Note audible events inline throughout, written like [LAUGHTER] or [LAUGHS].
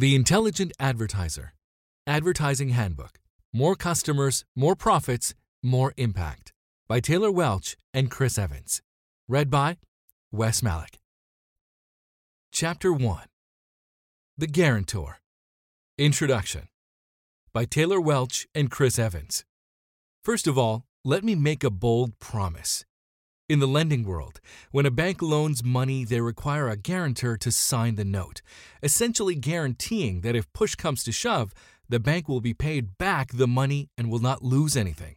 The Intelligent Advertiser Advertising Handbook More Customers, More Profits, More Impact by Taylor Welch and Chris Evans. Read by Wes Malik. Chapter 1 The Guarantor Introduction by Taylor Welch and Chris Evans. First of all, let me make a bold promise. In the lending world, when a bank loans money, they require a guarantor to sign the note, essentially guaranteeing that if push comes to shove, the bank will be paid back the money and will not lose anything.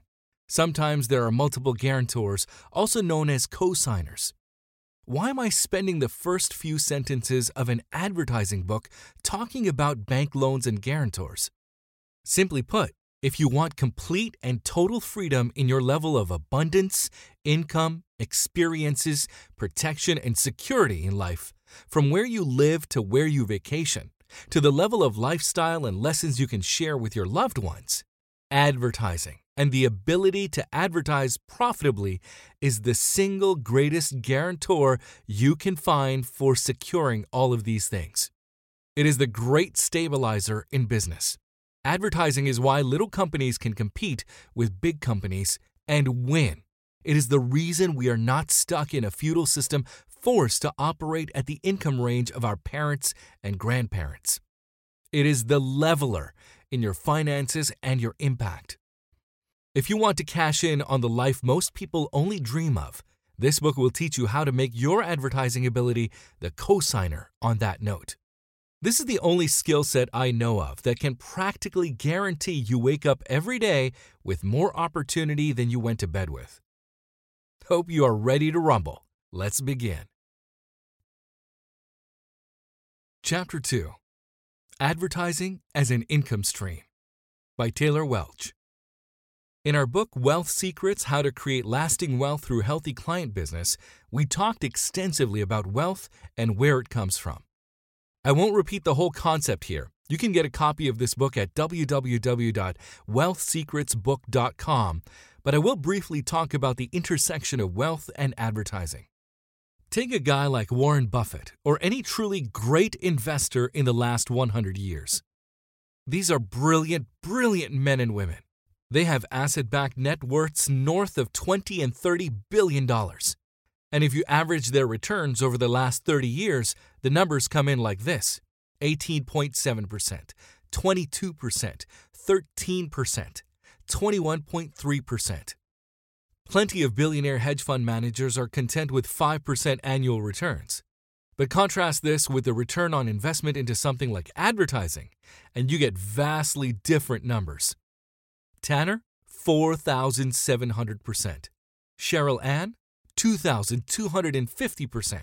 Sometimes there are multiple guarantors, also known as co-signers. Why am I spending the first few sentences of an advertising book talking about bank loans and guarantors? Simply put, if you want complete and total freedom in your level of abundance, income, experiences, protection, and security in life, from where you live to where you vacation, to the level of lifestyle and lessons you can share with your loved ones, advertising and the ability to advertise profitably is the single greatest guarantor you can find for securing all of these things. It is the great stabilizer in business. Advertising is why little companies can compete with big companies and win. It is the reason we are not stuck in a feudal system forced to operate at the income range of our parents and grandparents. It is the leveler in your finances and your impact. If you want to cash in on the life most people only dream of, this book will teach you how to make your advertising ability the cosigner on that note. This is the only skill set I know of that can practically guarantee you wake up every day with more opportunity than you went to bed with. Hope you are ready to rumble. Let's begin. Chapter 2 Advertising as an Income Stream by Taylor Welch. In our book Wealth Secrets How to Create Lasting Wealth Through Healthy Client Business, we talked extensively about wealth and where it comes from. I won't repeat the whole concept here. You can get a copy of this book at www.wealthsecretsbook.com, but I will briefly talk about the intersection of wealth and advertising. Take a guy like Warren Buffett or any truly great investor in the last 100 years. These are brilliant, brilliant men and women. They have asset backed net worths north of 20 and 30 billion dollars. And if you average their returns over the last 30 years, the numbers come in like this 18.7%, 22%, 13%, 21.3%. Plenty of billionaire hedge fund managers are content with 5% annual returns. But contrast this with the return on investment into something like advertising, and you get vastly different numbers. Tanner, 4,700%. Cheryl Ann, 2,250%.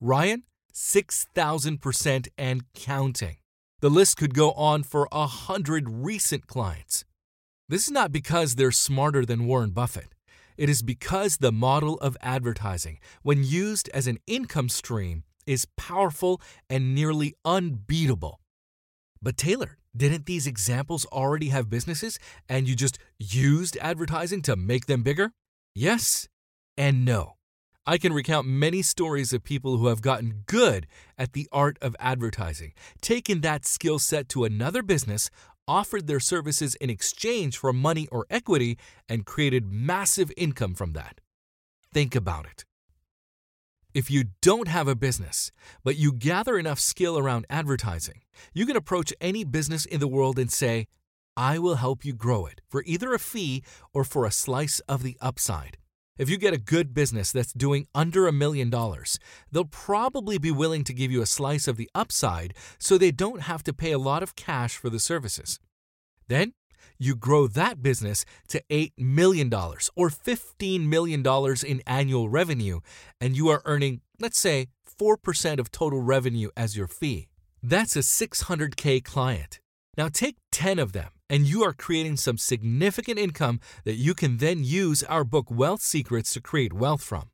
Ryan, 6,000% and counting. The list could go on for a hundred recent clients. This is not because they're smarter than Warren Buffett. It is because the model of advertising, when used as an income stream, is powerful and nearly unbeatable. But Taylor, didn't these examples already have businesses and you just used advertising to make them bigger? Yes and no. I can recount many stories of people who have gotten good at the art of advertising, taken that skill set to another business, offered their services in exchange for money or equity, and created massive income from that. Think about it. If you don't have a business, but you gather enough skill around advertising, you can approach any business in the world and say, I will help you grow it for either a fee or for a slice of the upside. If you get a good business that's doing under a million dollars, they'll probably be willing to give you a slice of the upside so they don't have to pay a lot of cash for the services. Then you grow that business to $8 million or $15 million in annual revenue, and you are earning, let's say, 4% of total revenue as your fee. That's a 600K client. Now take 10 of them and you are creating some significant income that you can then use our book Wealth Secrets to create wealth from.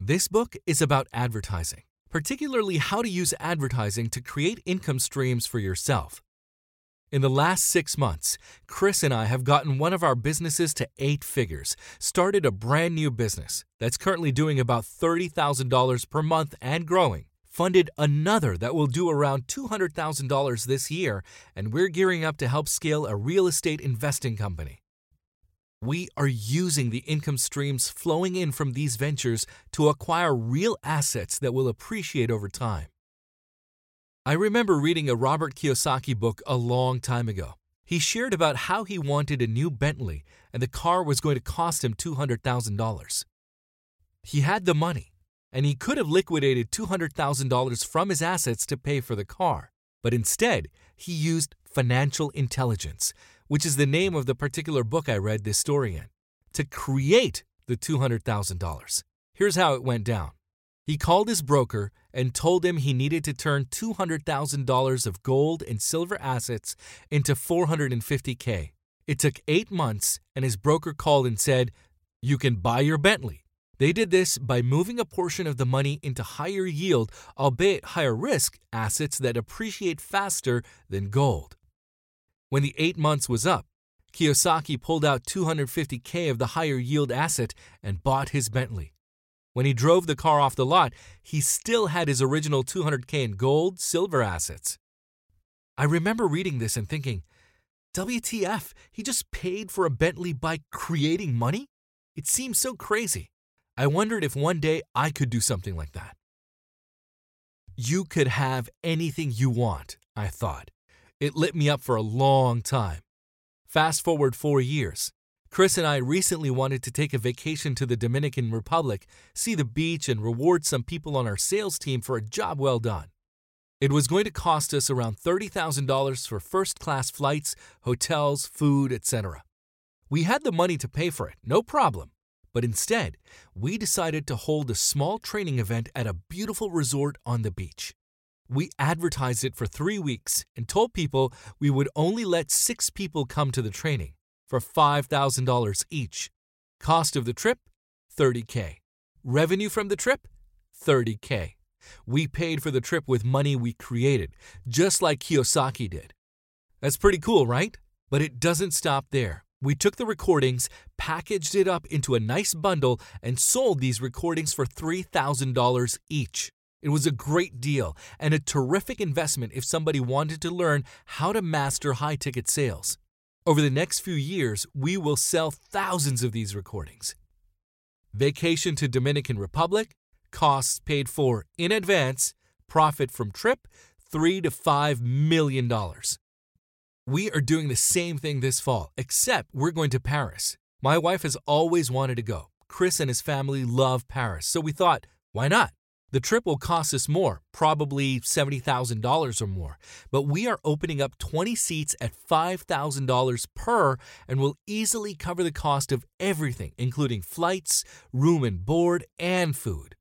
This book is about advertising, particularly how to use advertising to create income streams for yourself. In the last six months, Chris and I have gotten one of our businesses to eight figures, started a brand new business that's currently doing about $30,000 per month and growing funded another that will do around $200,000 this year, and we're gearing up to help scale a real estate investing company. We are using the income streams flowing in from these ventures to acquire real assets that will appreciate over time. I remember reading a Robert Kiyosaki book a long time ago. He shared about how he wanted a new Bentley and the car was going to cost him $200,000. He had the money, and he could have liquidated $200,000 from his assets to pay for the car, but instead, he used financial intelligence, which is the name of the particular book I read this story in, to create the $200,000. Here's how it went down. He called his broker and told him he needed to turn $200,000 of gold and silver assets into 450K. It took eight months, and his broker called and said, You can buy your Bentley. They did this by moving a portion of the money into higher yield, albeit higher risk, assets that appreciate faster than gold. When the eight months was up, Kiyosaki pulled out 250K of the higher yield asset and bought his Bentley. When he drove the car off the lot, he still had his original 200K in gold, silver assets. I remember reading this and thinking, WTF, he just paid for a Bentley by creating money? It seems so crazy. I wondered if one day I could do something like that. You could have anything you want, I thought. It lit me up for a long time. Fast forward four years. Chris and I recently wanted to take a vacation to the Dominican Republic, see the beach, and reward some people on our sales team for a job well done. It was going to cost us around $30,000 for first class flights, hotels, food, etc. We had the money to pay for it, no problem. But instead, we decided to hold a small training event at a beautiful resort on the beach. We advertised it for three weeks and told people we would only let six people come to the training for $5,000 each. Cost of the trip 30K. Revenue from the trip 30K. We paid for the trip with money we created, just like Kiyosaki did. That's pretty cool, right? But it doesn't stop there. We took the recordings, packaged it up into a nice bundle, and sold these recordings for $3,000 each. It was a great deal and a terrific investment if somebody wanted to learn how to master high ticket sales. Over the next few years, we will sell thousands of these recordings. Vacation to Dominican Republic, costs paid for in advance, profit from trip, 3 to 5 million dollars. We are doing the same thing this fall, except we're going to Paris. My wife has always wanted to go. Chris and his family love Paris, so we thought, why not? The trip will cost us more, probably $70,000 or more, but we are opening up 20 seats at $5,000 per and will easily cover the cost of everything, including flights, room and board, and food.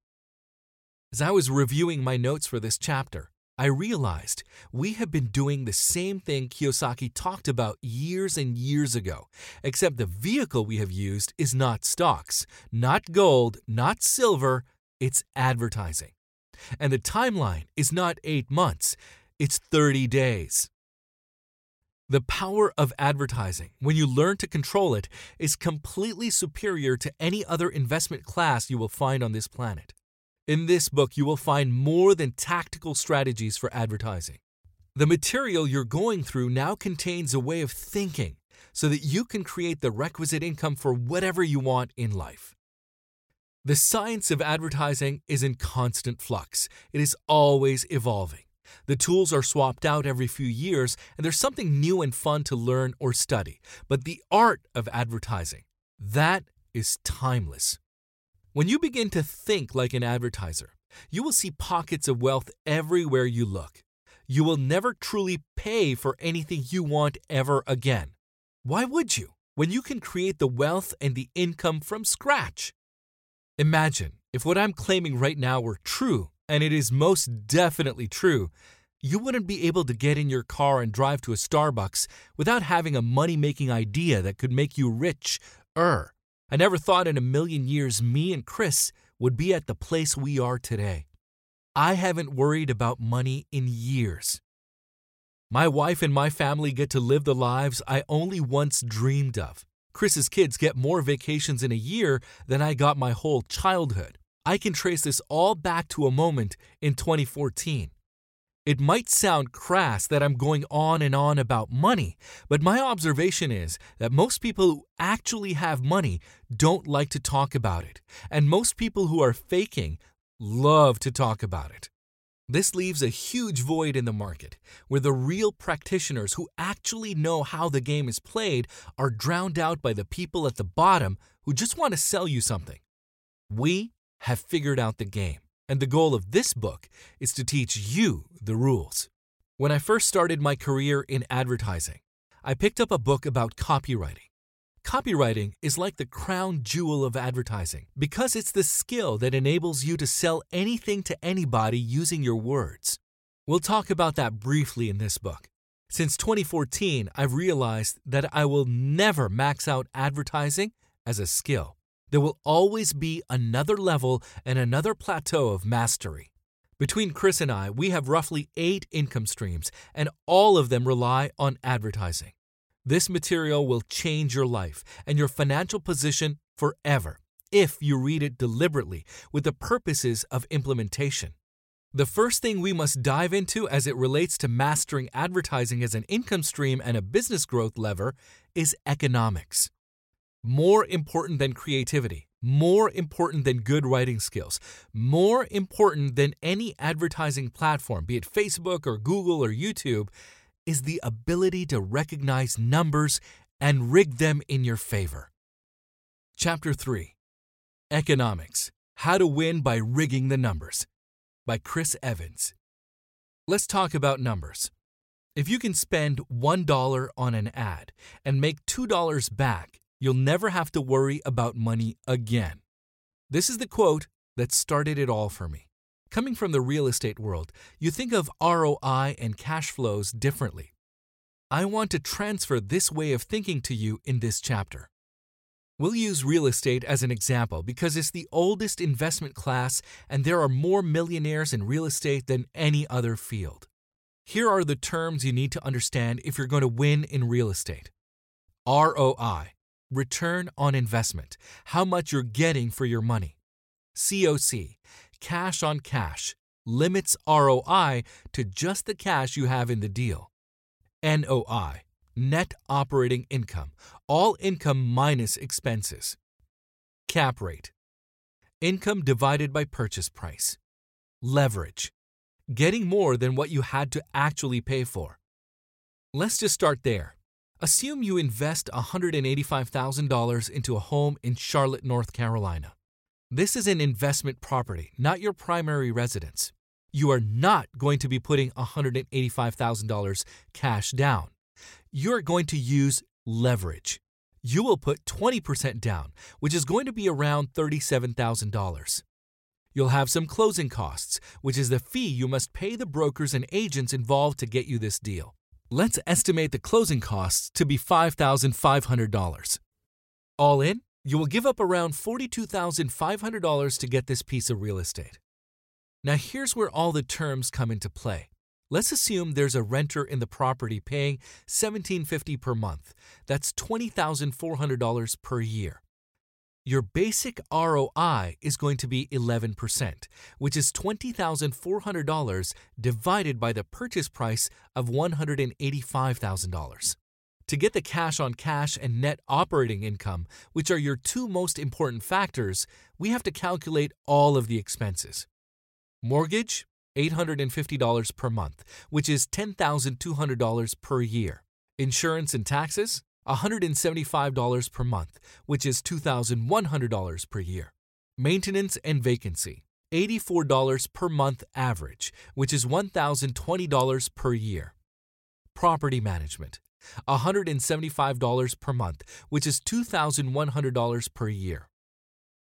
As I was reviewing my notes for this chapter, I realized we have been doing the same thing Kiyosaki talked about years and years ago, except the vehicle we have used is not stocks, not gold, not silver, it's advertising. And the timeline is not eight months, it's 30 days. The power of advertising, when you learn to control it, is completely superior to any other investment class you will find on this planet. In this book, you will find more than tactical strategies for advertising. The material you're going through now contains a way of thinking so that you can create the requisite income for whatever you want in life. The science of advertising is in constant flux, it is always evolving. The tools are swapped out every few years, and there's something new and fun to learn or study. But the art of advertising, that is timeless. When you begin to think like an advertiser, you will see pockets of wealth everywhere you look. You will never truly pay for anything you want ever again. Why would you, when you can create the wealth and the income from scratch? Imagine if what I'm claiming right now were true, and it is most definitely true, you wouldn't be able to get in your car and drive to a Starbucks without having a money making idea that could make you rich. Er, I never thought in a million years me and Chris would be at the place we are today. I haven't worried about money in years. My wife and my family get to live the lives I only once dreamed of. Chris's kids get more vacations in a year than I got my whole childhood. I can trace this all back to a moment in 2014. It might sound crass that I'm going on and on about money, but my observation is that most people who actually have money don't like to talk about it, and most people who are faking love to talk about it. This leaves a huge void in the market where the real practitioners who actually know how the game is played are drowned out by the people at the bottom who just want to sell you something. We have figured out the game. And the goal of this book is to teach you the rules. When I first started my career in advertising, I picked up a book about copywriting. Copywriting is like the crown jewel of advertising because it's the skill that enables you to sell anything to anybody using your words. We'll talk about that briefly in this book. Since 2014, I've realized that I will never max out advertising as a skill. There will always be another level and another plateau of mastery. Between Chris and I, we have roughly eight income streams, and all of them rely on advertising. This material will change your life and your financial position forever if you read it deliberately with the purposes of implementation. The first thing we must dive into as it relates to mastering advertising as an income stream and a business growth lever is economics more important than creativity, more important than good writing skills, more important than any advertising platform, be it Facebook or Google or YouTube, is the ability to recognize numbers and rig them in your favor. Chapter 3 Economics How to Win by Rigging the Numbers by Chris Evans. Let's talk about numbers. If you can spend $1 on an ad and make $2 back, You'll never have to worry about money again. This is the quote that started it all for me. Coming from the real estate world, you think of ROI and cash flows differently. I want to transfer this way of thinking to you in this chapter. We'll use real estate as an example because it's the oldest investment class and there are more millionaires in real estate than any other field. Here are the terms you need to understand if you're going to win in real estate ROI, return on investment, how much you're getting for your money. COC, cash on cash, limits ROI to just the cash you have in the deal. NOI, net operating income, all income minus expenses. Cap rate, income divided by purchase price. Leverage, getting more than what you had to actually pay for. Let's just start there. Assume you invest $185,000 into a home in Charlotte, North Carolina. This is an investment property, not your primary residence. You are not going to be putting $185,000 cash down. You're going to use leverage. You will put 20% down, which is going to be around $37,000. You'll have some closing costs, which is the fee you must pay the brokers and agents involved to get you this deal. Let's estimate the closing costs to be $5,500. All in, you will give up around $42,500 to get this piece of real estate. Now, here's where all the terms come into play. Let's assume there's a renter in the property paying 1750 per month. That's $20,400 per year. Your basic ROI is going to be 11%, which is $20,400 divided by the purchase price of $185,000. To get the cash on cash and net operating income, which are your two most important factors, we have to calculate all of the expenses. Mortgage, $850 per month, which is $10,200 per year. Insurance and taxes, $175 per month, which is $2,100 per year. Maintenance and vacancy, $84 per month average, which is $1,020 per year. Property management, $175 per month, which is $2,100 per year.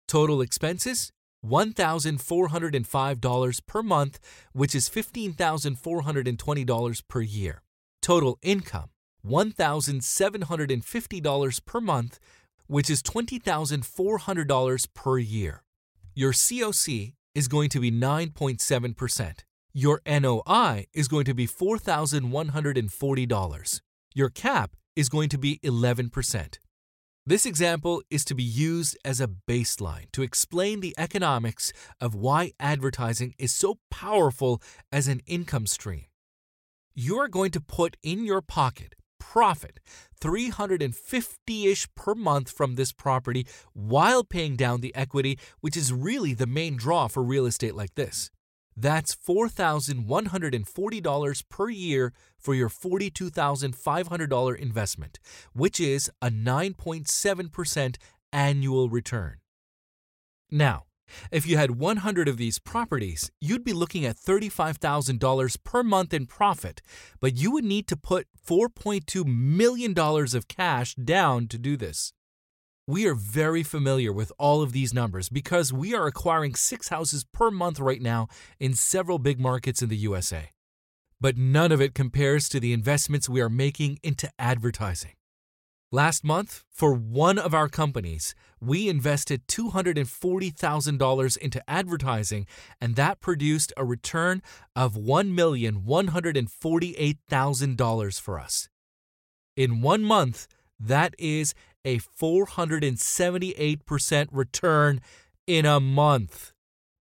Total expenses, $1,405 per month, which is $15,420 per year. Total income, $1,750 per month, which is $20,400 per year. Your COC is going to be 9.7%. Your NOI is going to be $4,140. Your cap is going to be 11%. This example is to be used as a baseline to explain the economics of why advertising is so powerful as an income stream. You are going to put in your pocket profit 350ish per month from this property while paying down the equity, which is really the main draw for real estate like this. That's $4,140 per year for your $42,500 investment, which is a 9.7% annual return. Now, if you had 100 of these properties, you'd be looking at $35,000 per month in profit, but you would need to put $4.2 million of cash down to do this. We are very familiar with all of these numbers because we are acquiring six houses per month right now in several big markets in the USA. But none of it compares to the investments we are making into advertising. Last month, for one of our companies, we invested $240,000 into advertising, and that produced a return of $1,148,000 for us. In one month, that is a 478% return in a month.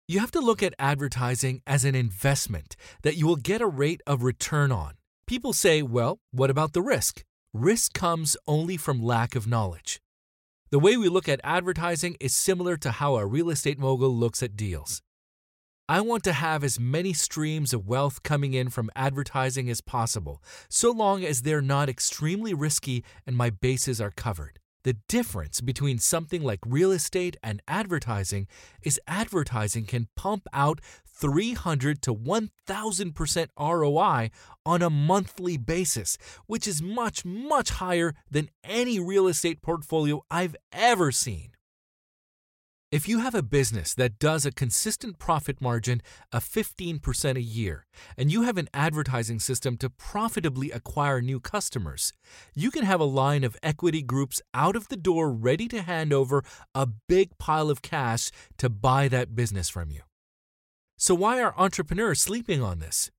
You have to look at advertising as an investment that you will get a rate of return on. People say, well, what about the risk? Risk comes only from lack of knowledge. The way we look at advertising is similar to how a real estate mogul looks at deals. I want to have as many streams of wealth coming in from advertising as possible, so long as they're not extremely risky and my bases are covered. The difference between something like real estate and advertising is advertising can pump out 300 to 1000% ROI on a monthly basis, which is much, much higher than any real estate portfolio I've ever seen. If you have a business that does a consistent profit margin of 15% a year, and you have an advertising system to profitably acquire new customers, you can have a line of equity groups out of the door ready to hand over a big pile of cash to buy that business from you. So, why are entrepreneurs sleeping on this?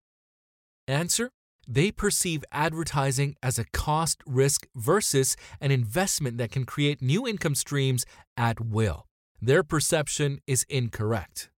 Answer they perceive advertising as a cost risk versus an investment that can create new income streams at will their perception is incorrect.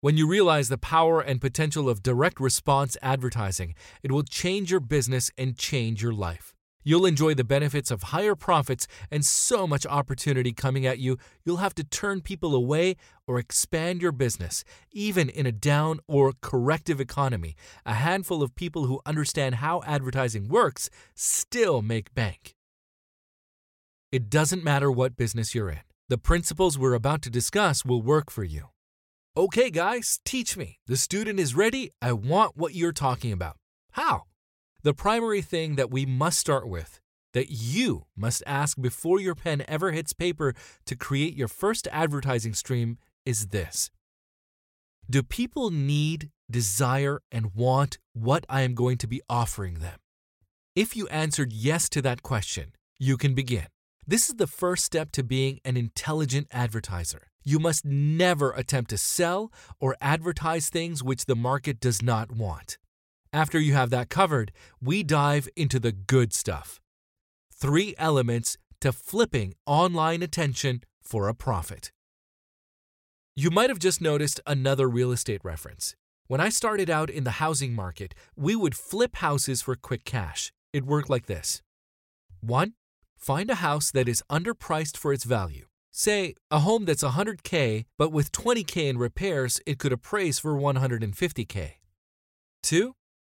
When you realize the power and potential of direct response advertising, it will change your business and change your life. You'll enjoy the benefits of higher profits and so much opportunity coming at you, you'll have to turn people away or expand your business. Even in a down or corrective economy, a handful of people who understand how advertising works still make bank. It doesn't matter what business you're in. The principles we're about to discuss will work for you. Okay, guys, teach me. The student is ready. I want what you're talking about. How? The primary thing that we must start with, that you must ask before your pen ever hits paper to create your first advertising stream, is this Do people need, desire, and want what I am going to be offering them? If you answered yes to that question, you can begin. This is the first step to being an intelligent advertiser. You must never attempt to sell or advertise things which the market does not want. After you have that covered, we dive into the good stuff. Three elements to flipping online attention for a profit. You might have just noticed another real estate reference. When I started out in the housing market, we would flip houses for quick cash. It worked like this 1. Find a house that is underpriced for its value. Say, a home that's 100K, but with 20K in repairs, it could appraise for 150K. 2.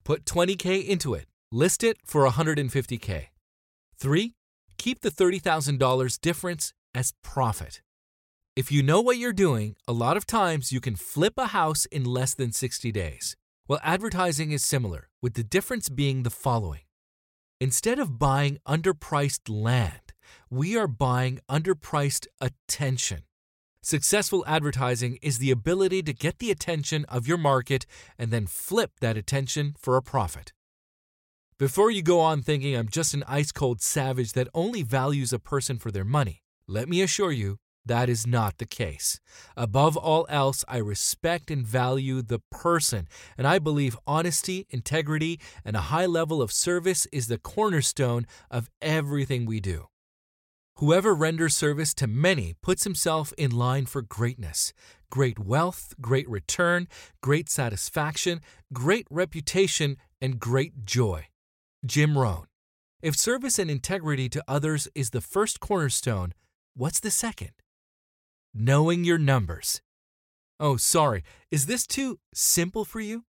Put 20K into it. List it for 150K. 3. Keep the $30,000 difference as profit. If you know what you're doing, a lot of times you can flip a house in less than 60 days. Well, advertising is similar, with the difference being the following Instead of buying underpriced land, we are buying underpriced attention. Successful advertising is the ability to get the attention of your market and then flip that attention for a profit. Before you go on thinking I'm just an ice cold savage that only values a person for their money, let me assure you that is not the case. Above all else, I respect and value the person, and I believe honesty, integrity, and a high level of service is the cornerstone of everything we do. Whoever renders service to many puts himself in line for greatness great wealth, great return, great satisfaction, great reputation, and great joy. Jim Rohn. If service and integrity to others is the first cornerstone, what's the second? Knowing your numbers. Oh, sorry, is this too simple for you?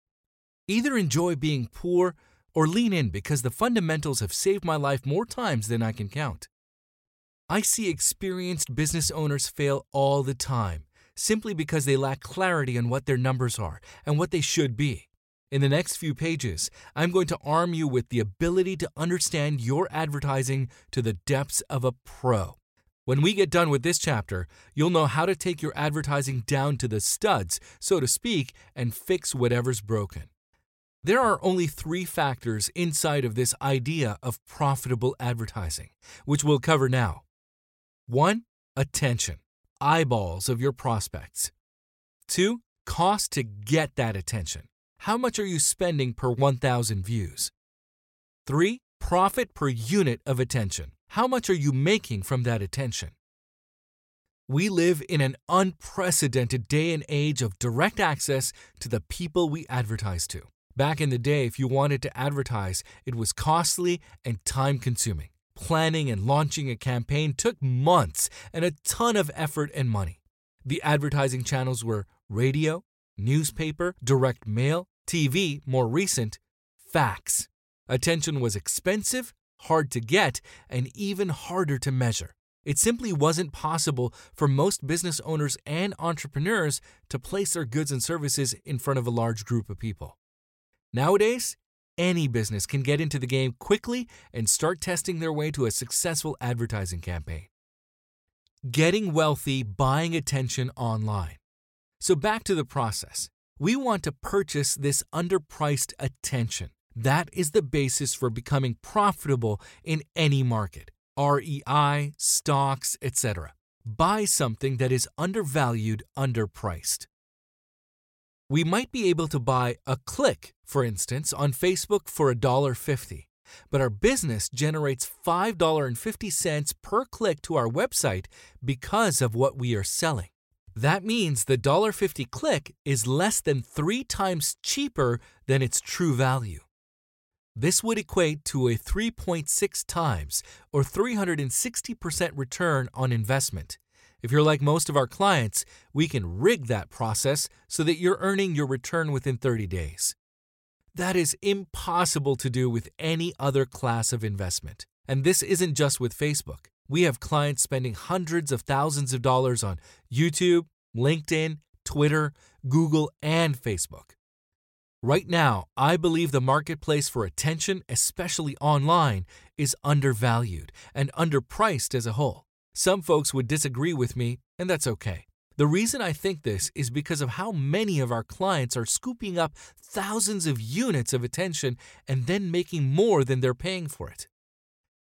Either enjoy being poor or lean in because the fundamentals have saved my life more times than I can count. I see experienced business owners fail all the time simply because they lack clarity on what their numbers are and what they should be. In the next few pages, I'm going to arm you with the ability to understand your advertising to the depths of a pro. When we get done with this chapter, you'll know how to take your advertising down to the studs, so to speak, and fix whatever's broken. There are only three factors inside of this idea of profitable advertising, which we'll cover now. 1. Attention eyeballs of your prospects. Two, cost to get that attention. How much are you spending per 1,000 views? Three, profit per unit of attention. How much are you making from that attention? We live in an unprecedented day and age of direct access to the people we advertise to. Back in the day, if you wanted to advertise, it was costly and time consuming. Planning and launching a campaign took months and a ton of effort and money. The advertising channels were radio, newspaper, direct mail, TV, more recent, fax. Attention was expensive, hard to get, and even harder to measure. It simply wasn't possible for most business owners and entrepreneurs to place their goods and services in front of a large group of people. Nowadays, any business can get into the game quickly and start testing their way to a successful advertising campaign. Getting wealthy buying attention online. So, back to the process. We want to purchase this underpriced attention. That is the basis for becoming profitable in any market REI, stocks, etc. Buy something that is undervalued, underpriced. We might be able to buy a click, for instance, on Facebook for $1.50, but our business generates $5.50 per click to our website because of what we are selling. That means the $1.50 click is less than three times cheaper than its true value. This would equate to a 3.6 times or 360% return on investment. If you're like most of our clients, we can rig that process so that you're earning your return within 30 days. That is impossible to do with any other class of investment. And this isn't just with Facebook. We have clients spending hundreds of thousands of dollars on YouTube, LinkedIn, Twitter, Google, and Facebook. Right now, I believe the marketplace for attention, especially online, is undervalued and underpriced as a whole. Some folks would disagree with me, and that's okay. The reason I think this is because of how many of our clients are scooping up thousands of units of attention and then making more than they're paying for it.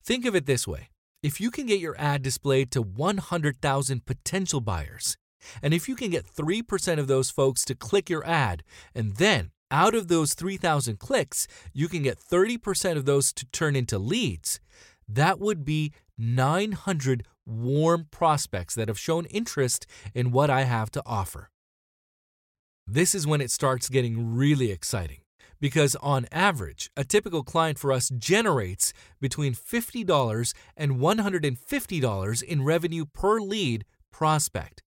Think of it this way if you can get your ad displayed to 100,000 potential buyers, and if you can get 3% of those folks to click your ad, and then out of those 3,000 clicks, you can get 30% of those to turn into leads, that would be 900 warm prospects that have shown interest in what I have to offer. This is when it starts getting really exciting because, on average, a typical client for us generates between $50 and $150 in revenue per lead prospect.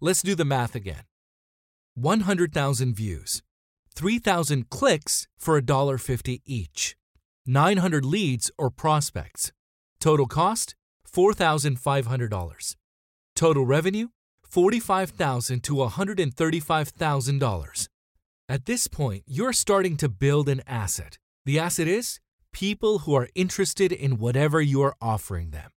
Let's do the math again 100,000 views, 3,000 clicks for $1.50 each, 900 leads or prospects. Total cost $4,500. Total revenue 45,000 to $135,000. At this point, you're starting to build an asset. The asset is people who are interested in whatever you are offering them.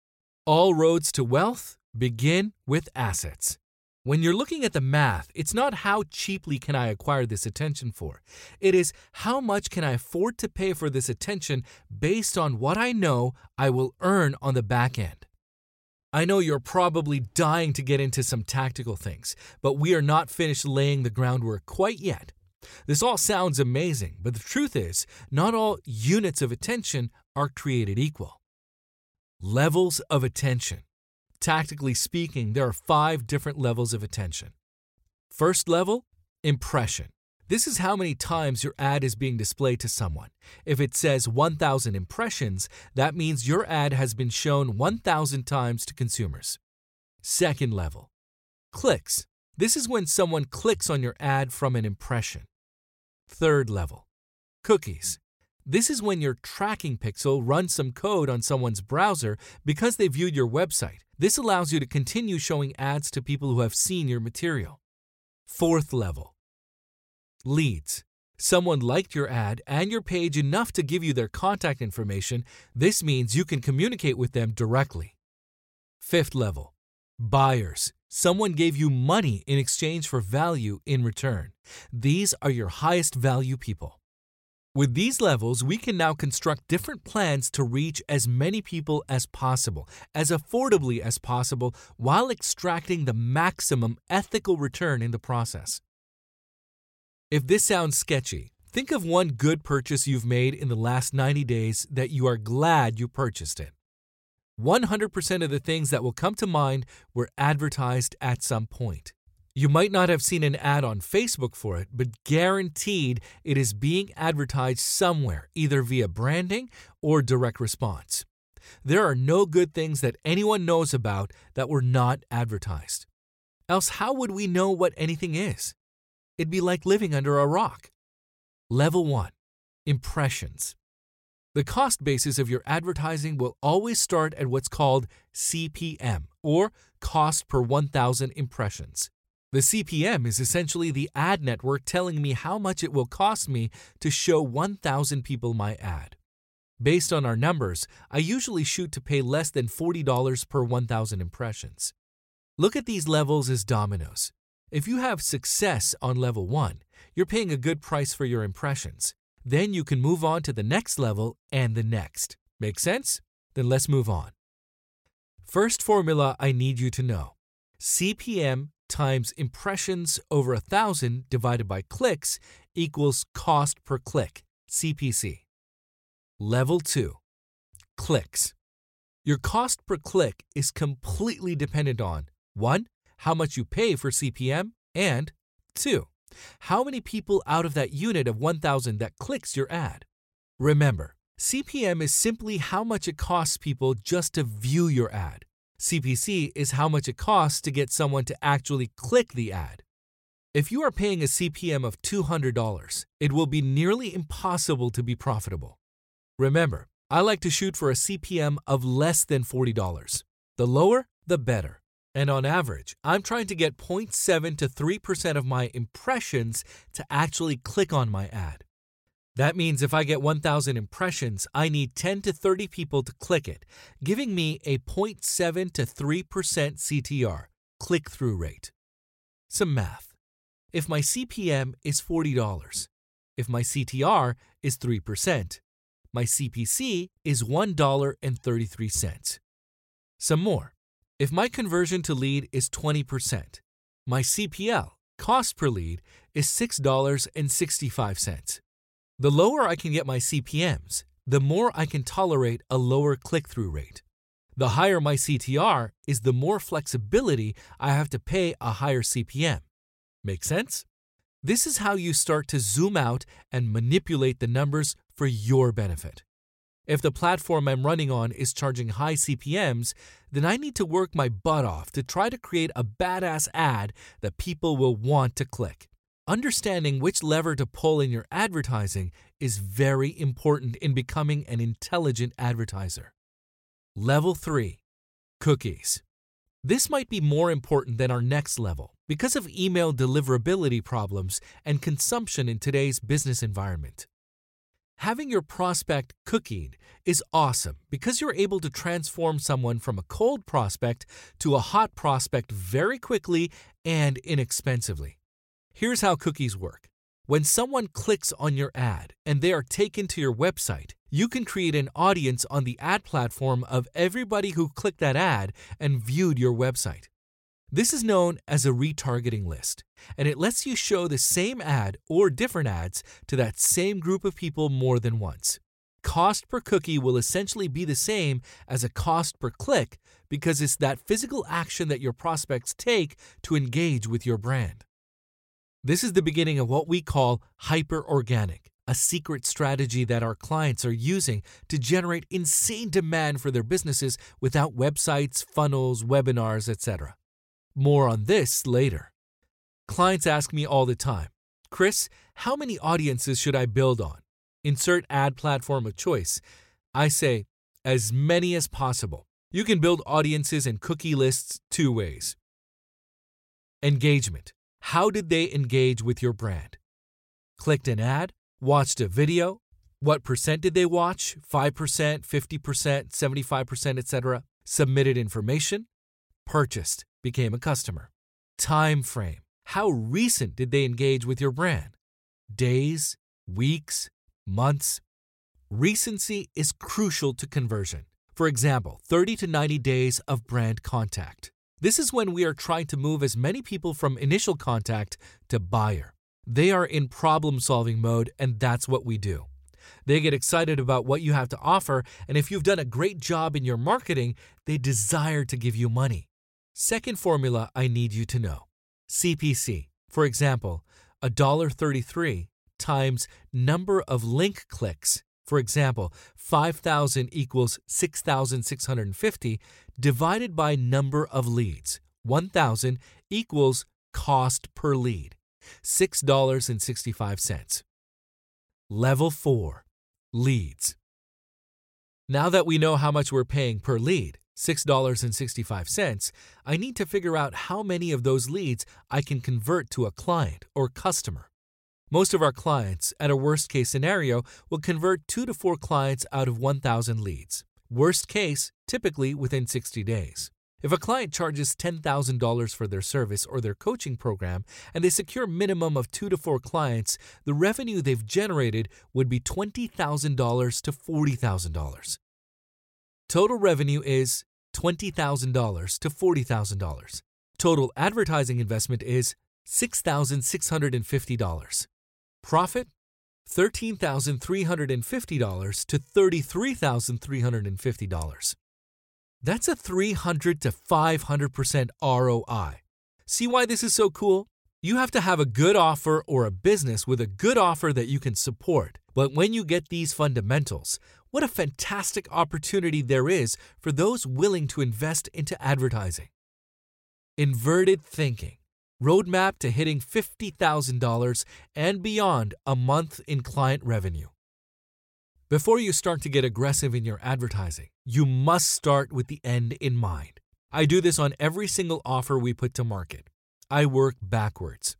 All roads to wealth begin with assets. When you're looking at the math, it's not how cheaply can I acquire this attention for. It is how much can I afford to pay for this attention based on what I know I will earn on the back end. I know you're probably dying to get into some tactical things, but we are not finished laying the groundwork quite yet. This all sounds amazing, but the truth is, not all units of attention are created equal. Levels of attention. Tactically speaking, there are five different levels of attention. First level, impression. This is how many times your ad is being displayed to someone. If it says 1,000 impressions, that means your ad has been shown 1,000 times to consumers. Second level, clicks. This is when someone clicks on your ad from an impression. Third level, cookies. This is when your tracking pixel runs some code on someone's browser because they viewed your website. This allows you to continue showing ads to people who have seen your material. Fourth level Leads. Someone liked your ad and your page enough to give you their contact information. This means you can communicate with them directly. Fifth level Buyers. Someone gave you money in exchange for value in return. These are your highest value people. With these levels, we can now construct different plans to reach as many people as possible, as affordably as possible, while extracting the maximum ethical return in the process. If this sounds sketchy, think of one good purchase you've made in the last 90 days that you are glad you purchased it. 100% of the things that will come to mind were advertised at some point. You might not have seen an ad on Facebook for it, but guaranteed it is being advertised somewhere, either via branding or direct response. There are no good things that anyone knows about that were not advertised. Else, how would we know what anything is? It'd be like living under a rock. Level 1 Impressions. The cost basis of your advertising will always start at what's called CPM, or cost per 1,000 impressions. The CPM is essentially the ad network telling me how much it will cost me to show 1,000 people my ad. Based on our numbers, I usually shoot to pay less than $40 per 1,000 impressions. Look at these levels as dominoes. If you have success on level 1, you're paying a good price for your impressions. Then you can move on to the next level and the next. Make sense? Then let's move on. First formula I need you to know CPM times impressions over a thousand divided by clicks equals cost per click, CPC. Level 2 Clicks. Your cost per click is completely dependent on 1. How much you pay for CPM, and 2. How many people out of that unit of 1,000 that clicks your ad? Remember, CPM is simply how much it costs people just to view your ad. CPC is how much it costs to get someone to actually click the ad. If you are paying a CPM of $200, it will be nearly impossible to be profitable. Remember, I like to shoot for a CPM of less than $40. The lower, the better. And on average, I'm trying to get 0.7 to 3% of my impressions to actually click on my ad. That means if I get 1,000 impressions, I need 10 to 30 people to click it, giving me a 0.7 to 3% CTR, click through rate. Some math. If my CPM is $40, if my CTR is 3%, my CPC is $1.33. Some more. If my conversion to lead is 20%, my CPL, cost per lead, is $6.65. The lower I can get my CPMs, the more I can tolerate a lower click through rate. The higher my CTR is the more flexibility I have to pay a higher CPM. Make sense? This is how you start to zoom out and manipulate the numbers for your benefit. If the platform I'm running on is charging high CPMs, then I need to work my butt off to try to create a badass ad that people will want to click. Understanding which lever to pull in your advertising is very important in becoming an intelligent advertiser. Level 3 Cookies. This might be more important than our next level because of email deliverability problems and consumption in today's business environment. Having your prospect cookied is awesome because you're able to transform someone from a cold prospect to a hot prospect very quickly and inexpensively. Here's how cookies work. When someone clicks on your ad and they are taken to your website, you can create an audience on the ad platform of everybody who clicked that ad and viewed your website. This is known as a retargeting list, and it lets you show the same ad or different ads to that same group of people more than once. Cost per cookie will essentially be the same as a cost per click because it's that physical action that your prospects take to engage with your brand. This is the beginning of what we call hyper organic, a secret strategy that our clients are using to generate insane demand for their businesses without websites, funnels, webinars, etc. More on this later. Clients ask me all the time, Chris, how many audiences should I build on? Insert ad platform of choice. I say, as many as possible. You can build audiences and cookie lists two ways. Engagement. How did they engage with your brand? Clicked an ad? Watched a video? What percent did they watch? 5%, 50%, 75%, etc. Submitted information? Purchased, became a customer. Time frame. How recent did they engage with your brand? Days, weeks, months? Recency is crucial to conversion. For example, 30 to 90 days of brand contact. This is when we are trying to move as many people from initial contact to buyer. They are in problem solving mode, and that's what we do. They get excited about what you have to offer, and if you've done a great job in your marketing, they desire to give you money. Second formula I need you to know CPC. For example, $1.33 times number of link clicks. For example, 5,000 equals 6,650 divided by number of leads. 1,000 equals cost per lead. $6.65. Level 4 Leads. Now that we know how much we're paying per lead, $6.65, I need to figure out how many of those leads I can convert to a client or customer. Most of our clients, at a worst case scenario, will convert 2 to 4 clients out of 1,000 leads. Worst case, typically within 60 days. If a client charges $10,000 for their service or their coaching program and they secure minimum of 2 to 4 clients, the revenue they've generated would be $20,000 to $40,000. Total revenue is $20,000 to $40,000. Total advertising investment is $6,650. Profit $13,350 to $33,350. That's a 300 to 500% ROI. See why this is so cool? You have to have a good offer or a business with a good offer that you can support. But when you get these fundamentals, what a fantastic opportunity there is for those willing to invest into advertising. Inverted thinking. Roadmap to hitting $50,000 and beyond a month in client revenue. Before you start to get aggressive in your advertising, you must start with the end in mind. I do this on every single offer we put to market. I work backwards.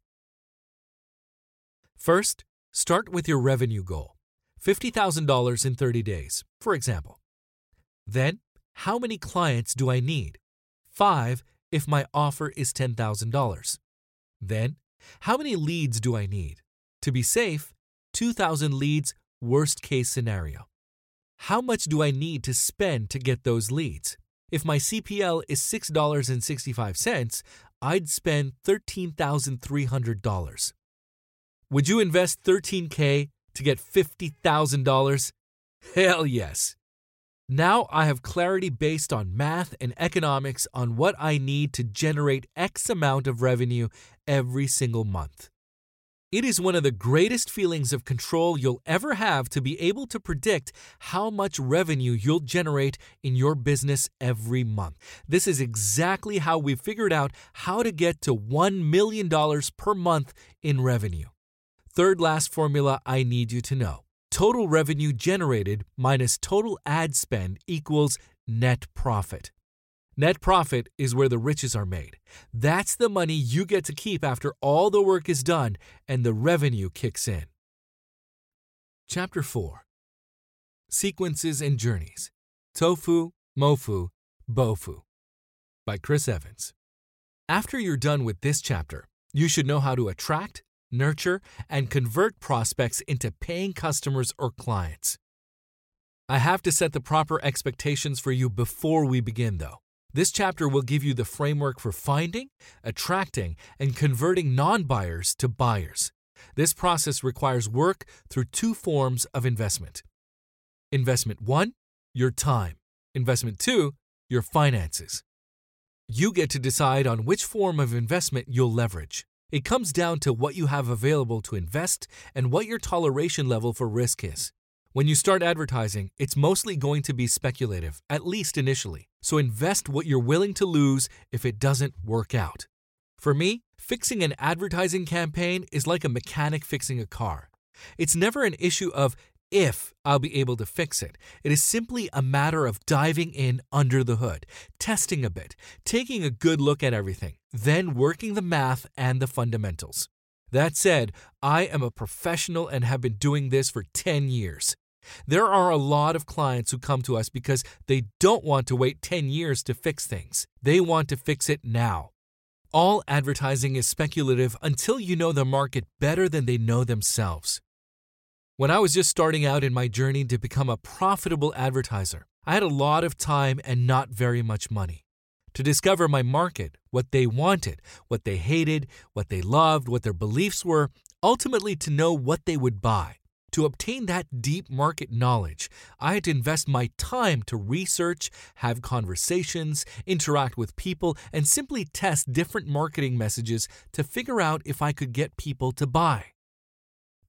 First, start with your revenue goal $50,000 in 30 days, for example. Then, how many clients do I need? Five if my offer is $10,000. Then, how many leads do I need? To be safe, 2,000 leads worst case scenario. How much do I need to spend to get those leads? If my CPL is $6.65, I'd spend $13,300. Would you invest 13K to get $50,000? Hell yes. Now I have clarity based on math and economics on what I need to generate X amount of revenue every single month. It is one of the greatest feelings of control you'll ever have to be able to predict how much revenue you'll generate in your business every month. This is exactly how we figured out how to get to $1 million per month in revenue. Third last formula I need you to know total revenue generated minus total ad spend equals net profit. Net profit is where the riches are made. That's the money you get to keep after all the work is done and the revenue kicks in. Chapter 4 Sequences and Journeys Tofu, Mofu, Bofu by Chris Evans. After you're done with this chapter, you should know how to attract, nurture, and convert prospects into paying customers or clients. I have to set the proper expectations for you before we begin, though. This chapter will give you the framework for finding, attracting, and converting non buyers to buyers. This process requires work through two forms of investment. Investment one, your time. Investment two, your finances. You get to decide on which form of investment you'll leverage. It comes down to what you have available to invest and what your toleration level for risk is. When you start advertising, it's mostly going to be speculative, at least initially. So invest what you're willing to lose if it doesn't work out. For me, fixing an advertising campaign is like a mechanic fixing a car. It's never an issue of if I'll be able to fix it. It is simply a matter of diving in under the hood, testing a bit, taking a good look at everything, then working the math and the fundamentals. That said, I am a professional and have been doing this for 10 years. There are a lot of clients who come to us because they don't want to wait 10 years to fix things. They want to fix it now. All advertising is speculative until you know the market better than they know themselves. When I was just starting out in my journey to become a profitable advertiser, I had a lot of time and not very much money. To discover my market, what they wanted, what they hated, what they loved, what their beliefs were, ultimately to know what they would buy. To obtain that deep market knowledge, I had to invest my time to research, have conversations, interact with people, and simply test different marketing messages to figure out if I could get people to buy.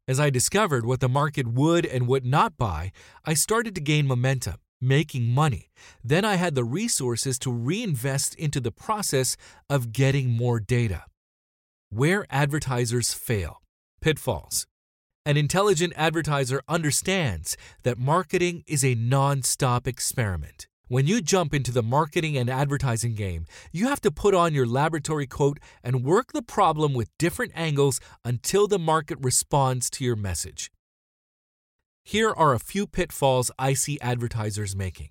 As I discovered what the market would and would not buy, I started to gain momentum, making money. Then I had the resources to reinvest into the process of getting more data. Where advertisers fail, pitfalls. An intelligent advertiser understands that marketing is a non stop experiment. When you jump into the marketing and advertising game, you have to put on your laboratory coat and work the problem with different angles until the market responds to your message. Here are a few pitfalls I see advertisers making.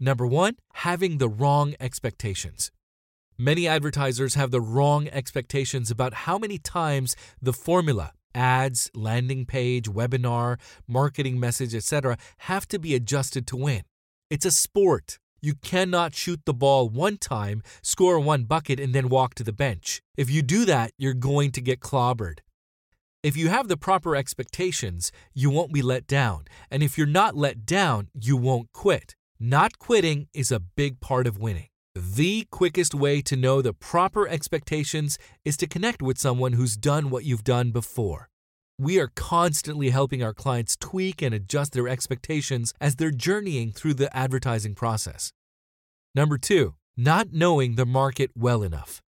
Number one, having the wrong expectations. Many advertisers have the wrong expectations about how many times the formula ads, landing page, webinar, marketing message, etc., have to be adjusted to win. It's a sport. You cannot shoot the ball one time, score one bucket, and then walk to the bench. If you do that, you're going to get clobbered. If you have the proper expectations, you won't be let down. And if you're not let down, you won't quit. Not quitting is a big part of winning. The quickest way to know the proper expectations is to connect with someone who's done what you've done before. We are constantly helping our clients tweak and adjust their expectations as they're journeying through the advertising process. Number two, not knowing the market well enough.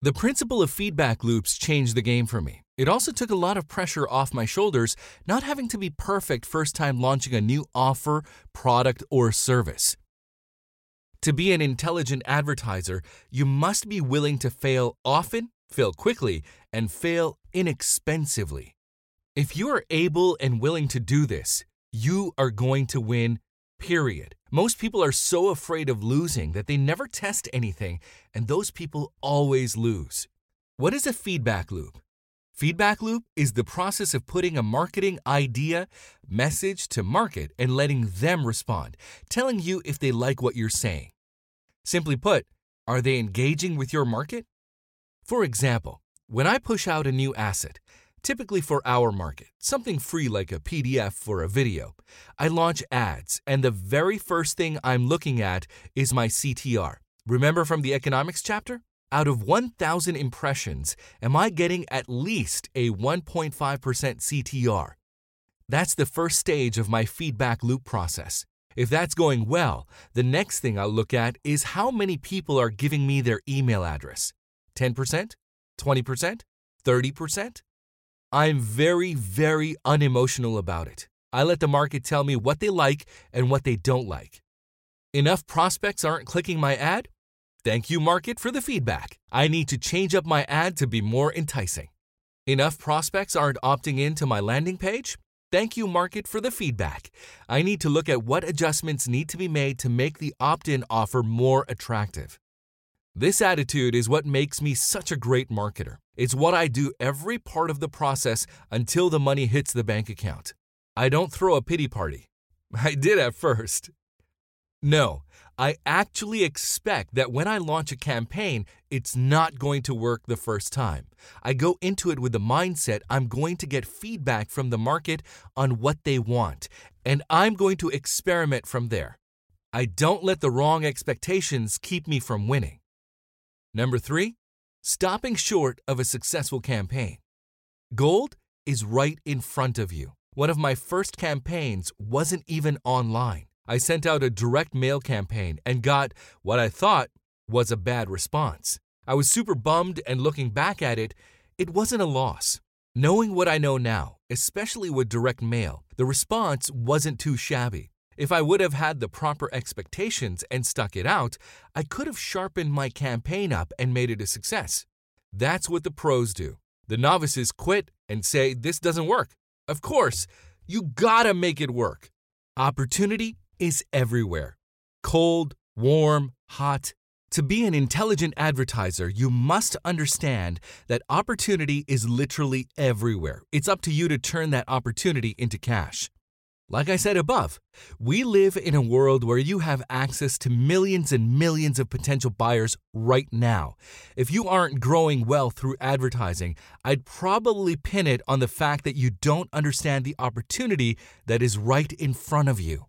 The principle of feedback loops changed the game for me. It also took a lot of pressure off my shoulders, not having to be perfect first time launching a new offer, product, or service. To be an intelligent advertiser, you must be willing to fail often, fail quickly, and fail inexpensively. If you are able and willing to do this, you are going to win, period. Most people are so afraid of losing that they never test anything, and those people always lose. What is a feedback loop? Feedback loop is the process of putting a marketing idea, message to market and letting them respond, telling you if they like what you're saying. Simply put, are they engaging with your market? For example, when I push out a new asset, typically for our market, something free like a PDF for a video, I launch ads, and the very first thing I'm looking at is my CTR. Remember from the economics chapter? Out of 1,000 impressions, am I getting at least a 1.5% CTR? That's the first stage of my feedback loop process. If that's going well, the next thing I'll look at is how many people are giving me their email address 10%, 20%, 30%. I'm very, very unemotional about it. I let the market tell me what they like and what they don't like. Enough prospects aren't clicking my ad? Thank you, market, for the feedback. I need to change up my ad to be more enticing. Enough prospects aren't opting in to my landing page? Thank you, market, for the feedback. I need to look at what adjustments need to be made to make the opt in offer more attractive. This attitude is what makes me such a great marketer. It's what I do every part of the process until the money hits the bank account. I don't throw a pity party. [LAUGHS] I did at first. No, I actually expect that when I launch a campaign, it's not going to work the first time. I go into it with the mindset I'm going to get feedback from the market on what they want, and I'm going to experiment from there. I don't let the wrong expectations keep me from winning. Number three, stopping short of a successful campaign. Gold is right in front of you. One of my first campaigns wasn't even online. I sent out a direct mail campaign and got what I thought was a bad response. I was super bummed, and looking back at it, it wasn't a loss. Knowing what I know now, especially with direct mail, the response wasn't too shabby. If I would have had the proper expectations and stuck it out, I could have sharpened my campaign up and made it a success. That's what the pros do. The novices quit and say, This doesn't work. Of course, you gotta make it work. Opportunity is everywhere cold, warm, hot. To be an intelligent advertiser, you must understand that opportunity is literally everywhere. It's up to you to turn that opportunity into cash. Like I said above, we live in a world where you have access to millions and millions of potential buyers right now. If you aren't growing well through advertising, I'd probably pin it on the fact that you don't understand the opportunity that is right in front of you.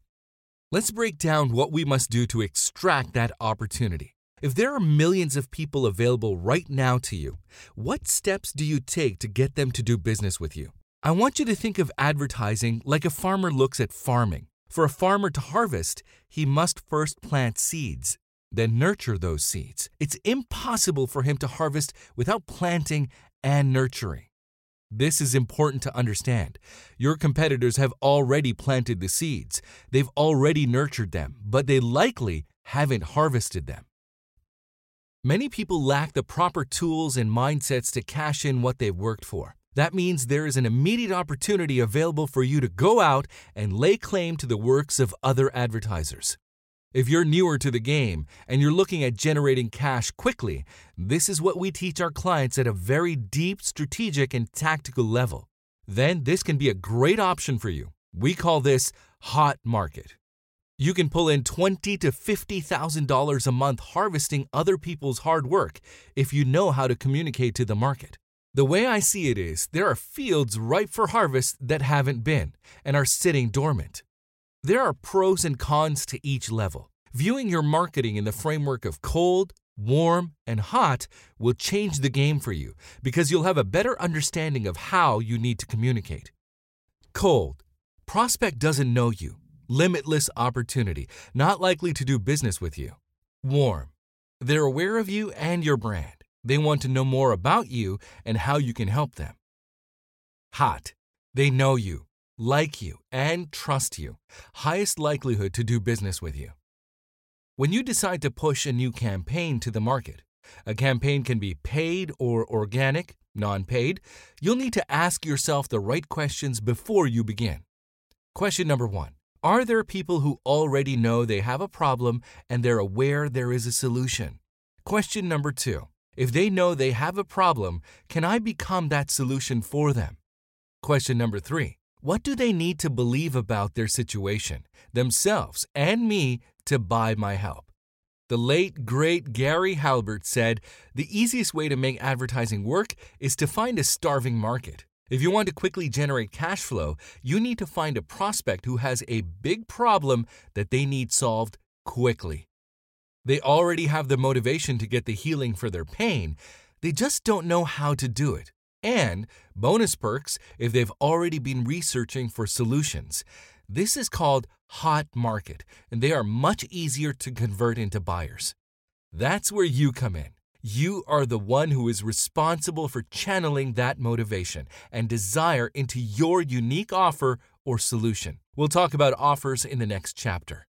Let's break down what we must do to extract that opportunity. If there are millions of people available right now to you, what steps do you take to get them to do business with you? I want you to think of advertising like a farmer looks at farming. For a farmer to harvest, he must first plant seeds, then nurture those seeds. It's impossible for him to harvest without planting and nurturing. This is important to understand. Your competitors have already planted the seeds, they've already nurtured them, but they likely haven't harvested them. Many people lack the proper tools and mindsets to cash in what they've worked for. That means there is an immediate opportunity available for you to go out and lay claim to the works of other advertisers. If you're newer to the game and you're looking at generating cash quickly, this is what we teach our clients at a very deep strategic and tactical level. Then this can be a great option for you. We call this hot market. You can pull in twenty to fifty thousand dollars a month harvesting other people's hard work if you know how to communicate to the market. The way I see it is, there are fields ripe for harvest that haven't been and are sitting dormant. There are pros and cons to each level. Viewing your marketing in the framework of cold, warm, and hot will change the game for you because you'll have a better understanding of how you need to communicate. Cold. Prospect doesn't know you. Limitless opportunity, not likely to do business with you. Warm. They're aware of you and your brand. They want to know more about you and how you can help them. Hot. They know you, like you, and trust you. Highest likelihood to do business with you. When you decide to push a new campaign to the market, a campaign can be paid or organic, non paid, you'll need to ask yourself the right questions before you begin. Question number one Are there people who already know they have a problem and they're aware there is a solution? Question number two if they know they have a problem, can I become that solution for them? Question number three What do they need to believe about their situation, themselves, and me to buy my help? The late, great Gary Halbert said the easiest way to make advertising work is to find a starving market. If you want to quickly generate cash flow, you need to find a prospect who has a big problem that they need solved quickly. They already have the motivation to get the healing for their pain, they just don't know how to do it. And bonus perks if they've already been researching for solutions. This is called hot market, and they are much easier to convert into buyers. That's where you come in. You are the one who is responsible for channeling that motivation and desire into your unique offer or solution. We'll talk about offers in the next chapter.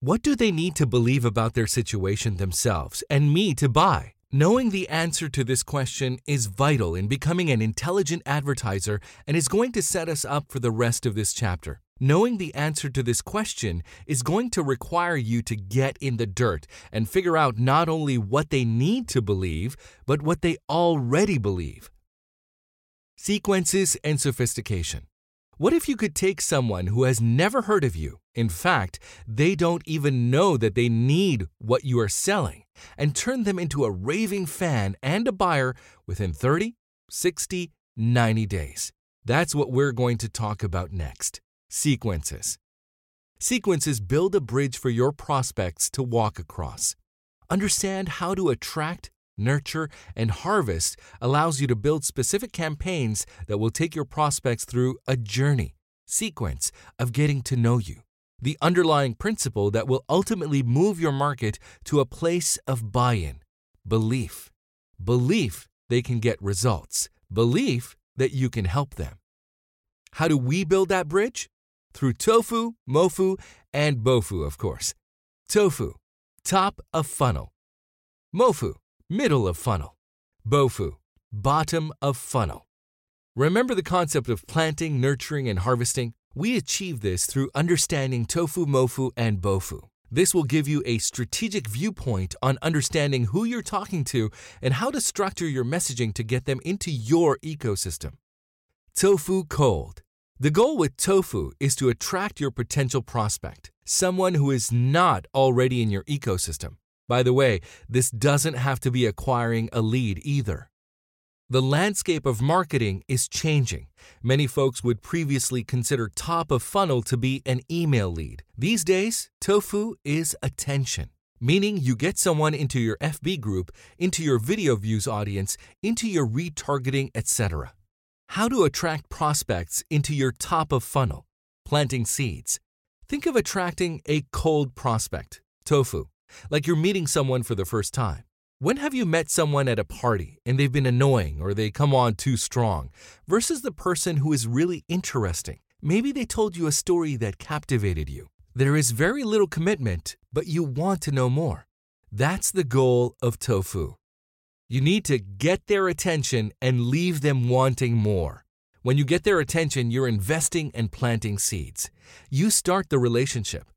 What do they need to believe about their situation themselves and me to buy? Knowing the answer to this question is vital in becoming an intelligent advertiser and is going to set us up for the rest of this chapter. Knowing the answer to this question is going to require you to get in the dirt and figure out not only what they need to believe, but what they already believe. Sequences and sophistication. What if you could take someone who has never heard of you, in fact, they don't even know that they need what you are selling, and turn them into a raving fan and a buyer within 30, 60, 90 days? That's what we're going to talk about next sequences. Sequences build a bridge for your prospects to walk across. Understand how to attract, nurture, and harvest allows you to build specific campaigns that will take your prospects through a journey, sequence of getting to know you. The underlying principle that will ultimately move your market to a place of buy in, belief. Belief they can get results, belief that you can help them. How do we build that bridge? Through tofu, mofu, and bofu, of course. Tofu, top of funnel. Mofu, middle of funnel. Bofu, bottom of funnel. Remember the concept of planting, nurturing, and harvesting? We achieve this through understanding tofu, mofu, and bofu. This will give you a strategic viewpoint on understanding who you're talking to and how to structure your messaging to get them into your ecosystem. Tofu Cold. The goal with tofu is to attract your potential prospect, someone who is not already in your ecosystem. By the way, this doesn't have to be acquiring a lead either. The landscape of marketing is changing. Many folks would previously consider top of funnel to be an email lead. These days, tofu is attention, meaning you get someone into your FB group, into your video views audience, into your retargeting, etc. How to attract prospects into your top of funnel. Planting seeds. Think of attracting a cold prospect, tofu, like you're meeting someone for the first time. When have you met someone at a party and they've been annoying or they come on too strong versus the person who is really interesting? Maybe they told you a story that captivated you. There is very little commitment, but you want to know more. That's the goal of tofu. You need to get their attention and leave them wanting more. When you get their attention, you're investing and planting seeds. You start the relationship.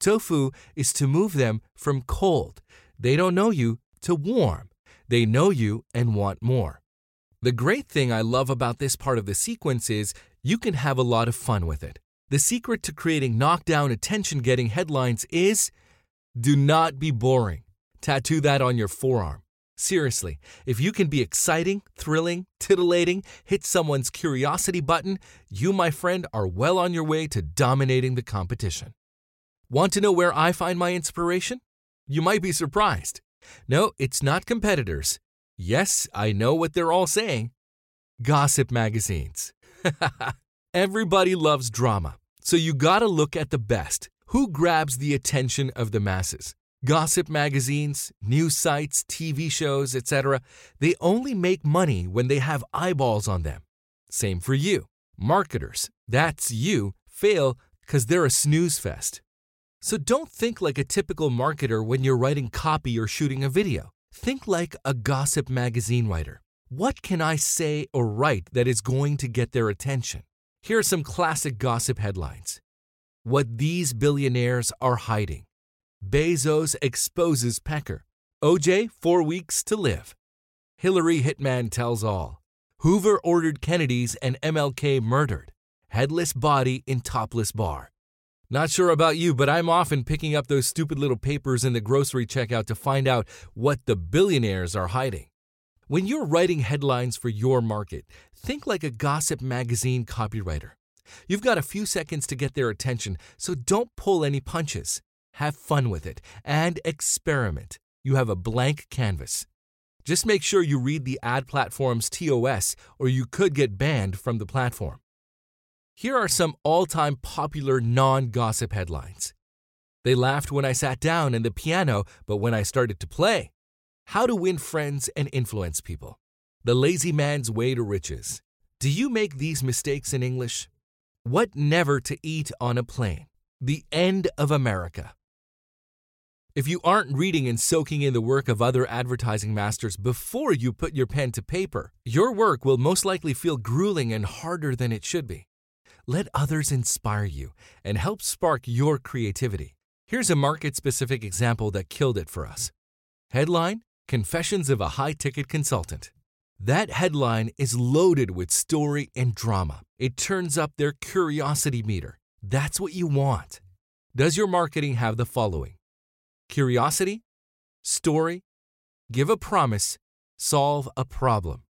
Tofu is to move them from cold. They don't know you to warm. They know you and want more. The great thing I love about this part of the sequence is you can have a lot of fun with it. The secret to creating knockdown attention getting headlines is do not be boring. Tattoo that on your forearm. Seriously, if you can be exciting, thrilling, titillating, hit someone's curiosity button, you, my friend, are well on your way to dominating the competition. Want to know where I find my inspiration? You might be surprised. No, it's not competitors. Yes, I know what they're all saying. Gossip magazines. [LAUGHS] Everybody loves drama, so you gotta look at the best. Who grabs the attention of the masses? Gossip magazines, news sites, TV shows, etc. They only make money when they have eyeballs on them. Same for you. Marketers, that's you, fail because they're a snooze fest. So don't think like a typical marketer when you're writing copy or shooting a video. Think like a gossip magazine writer. What can I say or write that is going to get their attention? Here are some classic gossip headlines. What these billionaires are hiding. Bezos exposes Pecker. OJ, four weeks to live. Hillary hitman tells all. Hoover ordered Kennedy's and MLK murdered. Headless body in topless bar. Not sure about you, but I'm often picking up those stupid little papers in the grocery checkout to find out what the billionaires are hiding. When you're writing headlines for your market, think like a gossip magazine copywriter. You've got a few seconds to get their attention, so don't pull any punches. Have fun with it and experiment. You have a blank canvas. Just make sure you read the ad platform's TOS, or you could get banned from the platform. Here are some all time popular non gossip headlines. They laughed when I sat down in the piano, but when I started to play. How to win friends and influence people. The lazy man's way to riches. Do you make these mistakes in English? What never to eat on a plane. The end of America. If you aren't reading and soaking in the work of other advertising masters before you put your pen to paper, your work will most likely feel grueling and harder than it should be. Let others inspire you and help spark your creativity. Here's a market specific example that killed it for us. Headline Confessions of a High Ticket Consultant. That headline is loaded with story and drama. It turns up their curiosity meter. That's what you want. Does your marketing have the following curiosity, story, give a promise, solve a problem?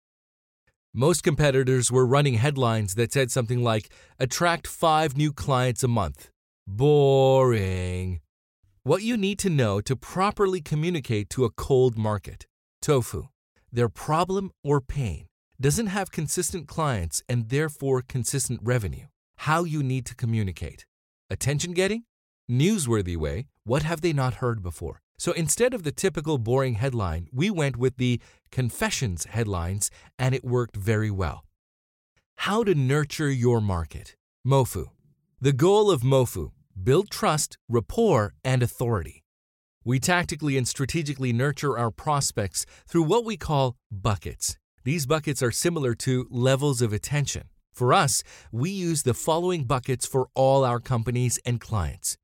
Most competitors were running headlines that said something like, attract five new clients a month. Boring. What you need to know to properly communicate to a cold market. Tofu. Their problem or pain doesn't have consistent clients and therefore consistent revenue. How you need to communicate. Attention getting? Newsworthy way. What have they not heard before? So instead of the typical boring headline, we went with the confessions headlines and it worked very well. How to nurture your market. Mofu. The goal of Mofu build trust, rapport, and authority. We tactically and strategically nurture our prospects through what we call buckets. These buckets are similar to levels of attention. For us, we use the following buckets for all our companies and clients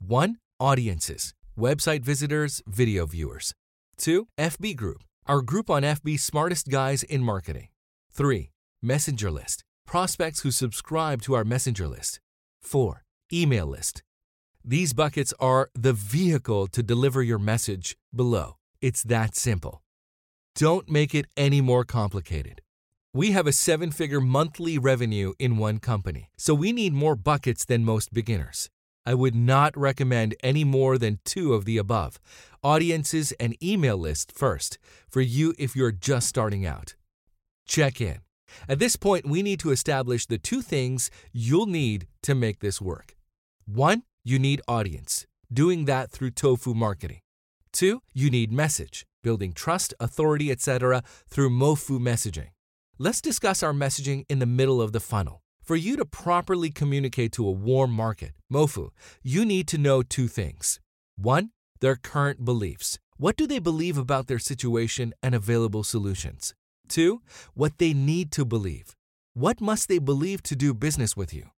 1. Audiences, website visitors, video viewers. 2. FB Group, our group on FB smartest guys in marketing. 3. Messenger list, prospects who subscribe to our messenger list. 4. Email list. These buckets are the vehicle to deliver your message below. It's that simple. Don't make it any more complicated. We have a seven figure monthly revenue in one company, so we need more buckets than most beginners. I would not recommend any more than two of the above audiences and email list first, for you if you're just starting out. Check in. At this point, we need to establish the two things you'll need to make this work. One, you need audience, doing that through tofu marketing. Two, you need message, building trust, authority, etc. through Mofu messaging. Let's discuss our messaging in the middle of the funnel. For you to properly communicate to a warm market, Mofu, you need to know two things. One, their current beliefs. What do they believe about their situation and available solutions? Two, what they need to believe. What must they believe to do business with you?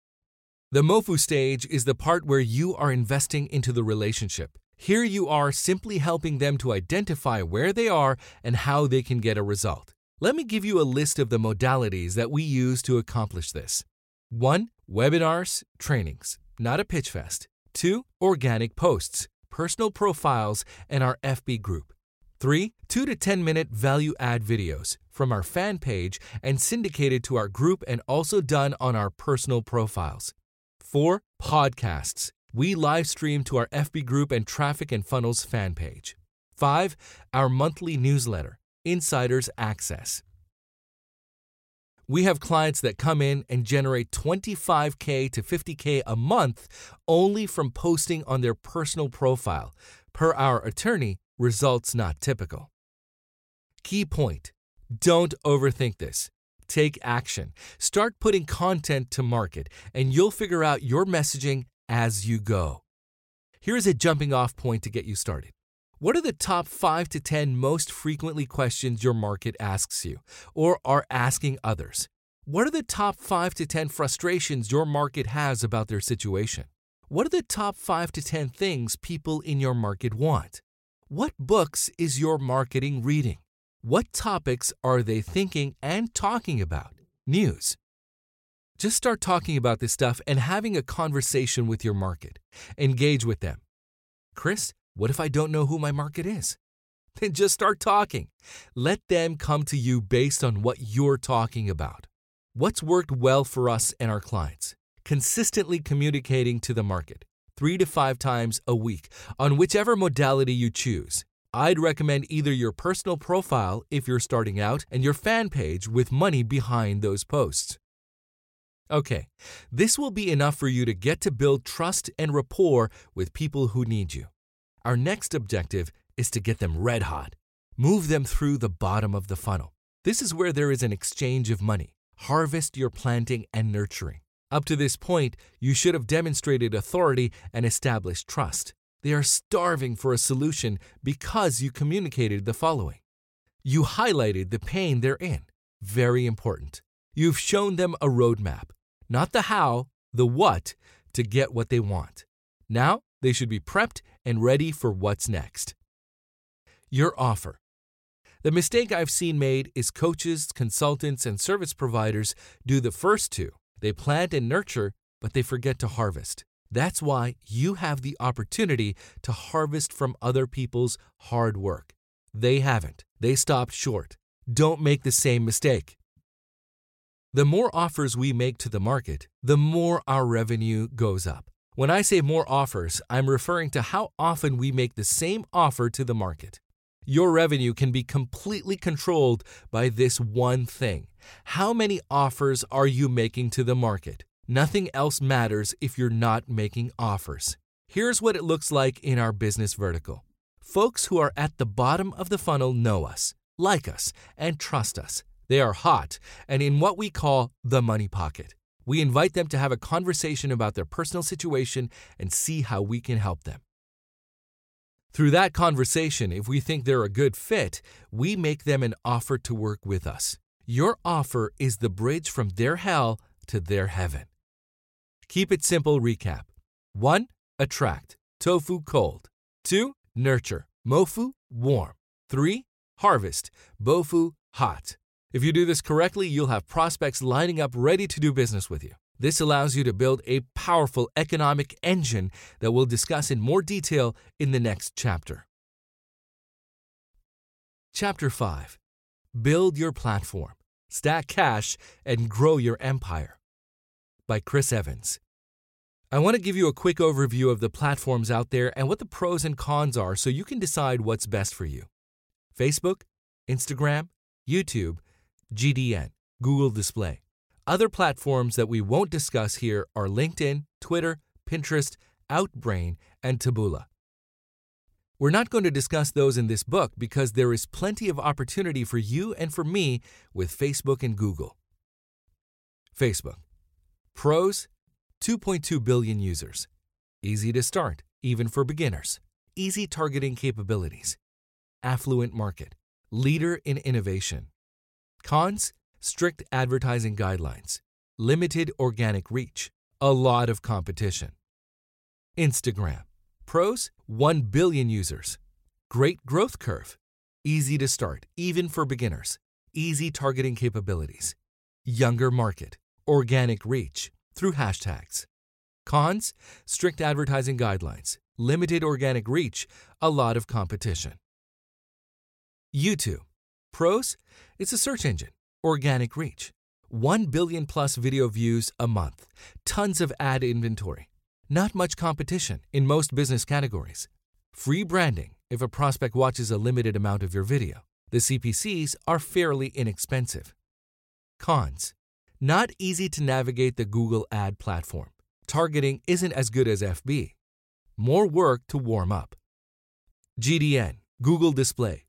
The Mofu stage is the part where you are investing into the relationship. Here you are simply helping them to identify where they are and how they can get a result. Let me give you a list of the modalities that we use to accomplish this. 1. Webinars, trainings, not a pitch fest. 2. Organic posts, personal profiles, and our FB group. 3. 2 to 10 minute value add videos from our fan page and syndicated to our group and also done on our personal profiles. 4. Podcasts. We live stream to our FB group and Traffic and Funnels fan page. 5. Our monthly newsletter, Insiders Access. We have clients that come in and generate 25K to 50K a month only from posting on their personal profile. Per our attorney, results not typical. Key point don't overthink this. Take action. Start putting content to market, and you'll figure out your messaging as you go. Here's a jumping off point to get you started. What are the top 5 to 10 most frequently questions your market asks you or are asking others? What are the top 5 to 10 frustrations your market has about their situation? What are the top 5 to 10 things people in your market want? What books is your marketing reading? What topics are they thinking and talking about? News. Just start talking about this stuff and having a conversation with your market. Engage with them. Chris, what if I don't know who my market is? [LAUGHS] Then just start talking. Let them come to you based on what you're talking about. What's worked well for us and our clients? Consistently communicating to the market three to five times a week on whichever modality you choose I'd recommend either your personal profile if you're starting out and your fan page with money behind those posts. Okay, this will be enough for you to get to build trust and rapport with people who need you. Our next objective is to get them red hot. Move them through the bottom of the funnel. This is where there is an exchange of money. Harvest your planting and nurturing. Up to this point, you should have demonstrated authority and established trust. They are starving for a solution because you communicated the following. You highlighted the pain they're in. Very important. You've shown them a roadmap, not the how, the what, to get what they want. Now they should be prepped and ready for what's next. Your offer. The mistake I've seen made is coaches, consultants, and service providers do the first two. They plant and nurture, but they forget to harvest. That's why you have the opportunity to harvest from other people's hard work. They haven't. They stopped short. Don't make the same mistake. The more offers we make to the market, the more our revenue goes up. When I say more offers, I'm referring to how often we make the same offer to the market. Your revenue can be completely controlled by this one thing. How many offers are you making to the market? Nothing else matters if you're not making offers. Here's what it looks like in our business vertical. Folks who are at the bottom of the funnel know us, like us, and trust us. They are hot and in what we call the money pocket. We invite them to have a conversation about their personal situation and see how we can help them. Through that conversation, if we think they're a good fit, we make them an offer to work with us. Your offer is the bridge from their hell to their heaven. Keep it simple recap 1. Attract, tofu cold. 2. Nurture, mofu warm. 3. Harvest, bofu hot. If you do this correctly, you'll have prospects lining up ready to do business with you. This allows you to build a powerful economic engine that we'll discuss in more detail in the next chapter. Chapter 5 Build Your Platform, Stack Cash, and Grow Your Empire by Chris Evans. I want to give you a quick overview of the platforms out there and what the pros and cons are so you can decide what's best for you. Facebook, Instagram, YouTube, GDN, Google Display. Other platforms that we won't discuss here are LinkedIn, Twitter, Pinterest, Outbrain, and Taboola. We're not going to discuss those in this book because there is plenty of opportunity for you and for me with Facebook and Google. Facebook. Pros 2.2 billion users. Easy to start, even for beginners. Easy targeting capabilities. Affluent market. Leader in innovation. Cons strict advertising guidelines, limited organic reach, a lot of competition. Instagram. Pros 1 billion users. Great growth curve. Easy to start, even for beginners. Easy targeting capabilities. Younger market. Organic reach through hashtags. Cons strict advertising guidelines, limited organic reach, a lot of competition. YouTube. Pros it's a search engine Organic reach 1 billion plus video views a month, tons of ad inventory, not much competition in most business categories, free branding if a prospect watches a limited amount of your video. The CPCs are fairly inexpensive. Cons Not easy to navigate the Google ad platform. Targeting isn't as good as FB. More work to warm up. GDN, Google Display.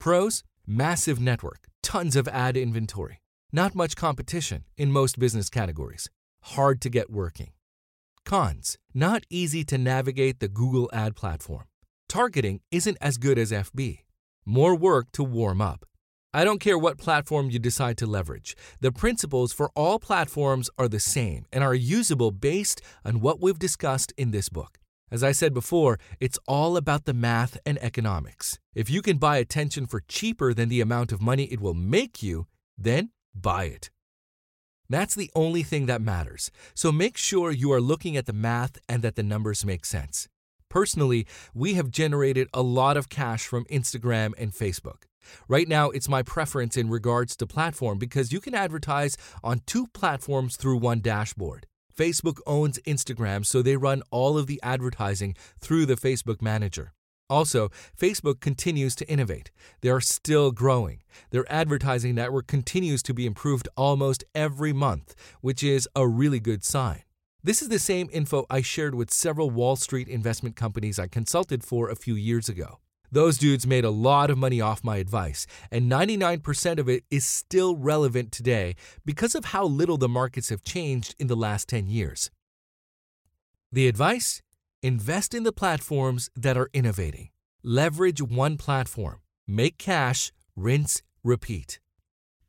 Pros Massive network, tons of ad inventory, not much competition in most business categories, hard to get working. Cons Not easy to navigate the Google ad platform. Targeting isn't as good as FB. More work to warm up. I don't care what platform you decide to leverage. The principles for all platforms are the same and are usable based on what we've discussed in this book. As I said before, it's all about the math and economics. If you can buy attention for cheaper than the amount of money it will make you, then buy it. That's the only thing that matters. So make sure you are looking at the math and that the numbers make sense. Personally, we have generated a lot of cash from Instagram and Facebook. Right now, it's my preference in regards to platform because you can advertise on two platforms through one dashboard. Facebook owns Instagram, so they run all of the advertising through the Facebook Manager. Also, Facebook continues to innovate. They are still growing. Their advertising network continues to be improved almost every month, which is a really good sign. This is the same info I shared with several Wall Street investment companies I consulted for a few years ago. Those dudes made a lot of money off my advice, and 99% of it is still relevant today because of how little the markets have changed in the last 10 years. The advice? Invest in the platforms that are innovating. Leverage one platform. Make cash, rinse, repeat.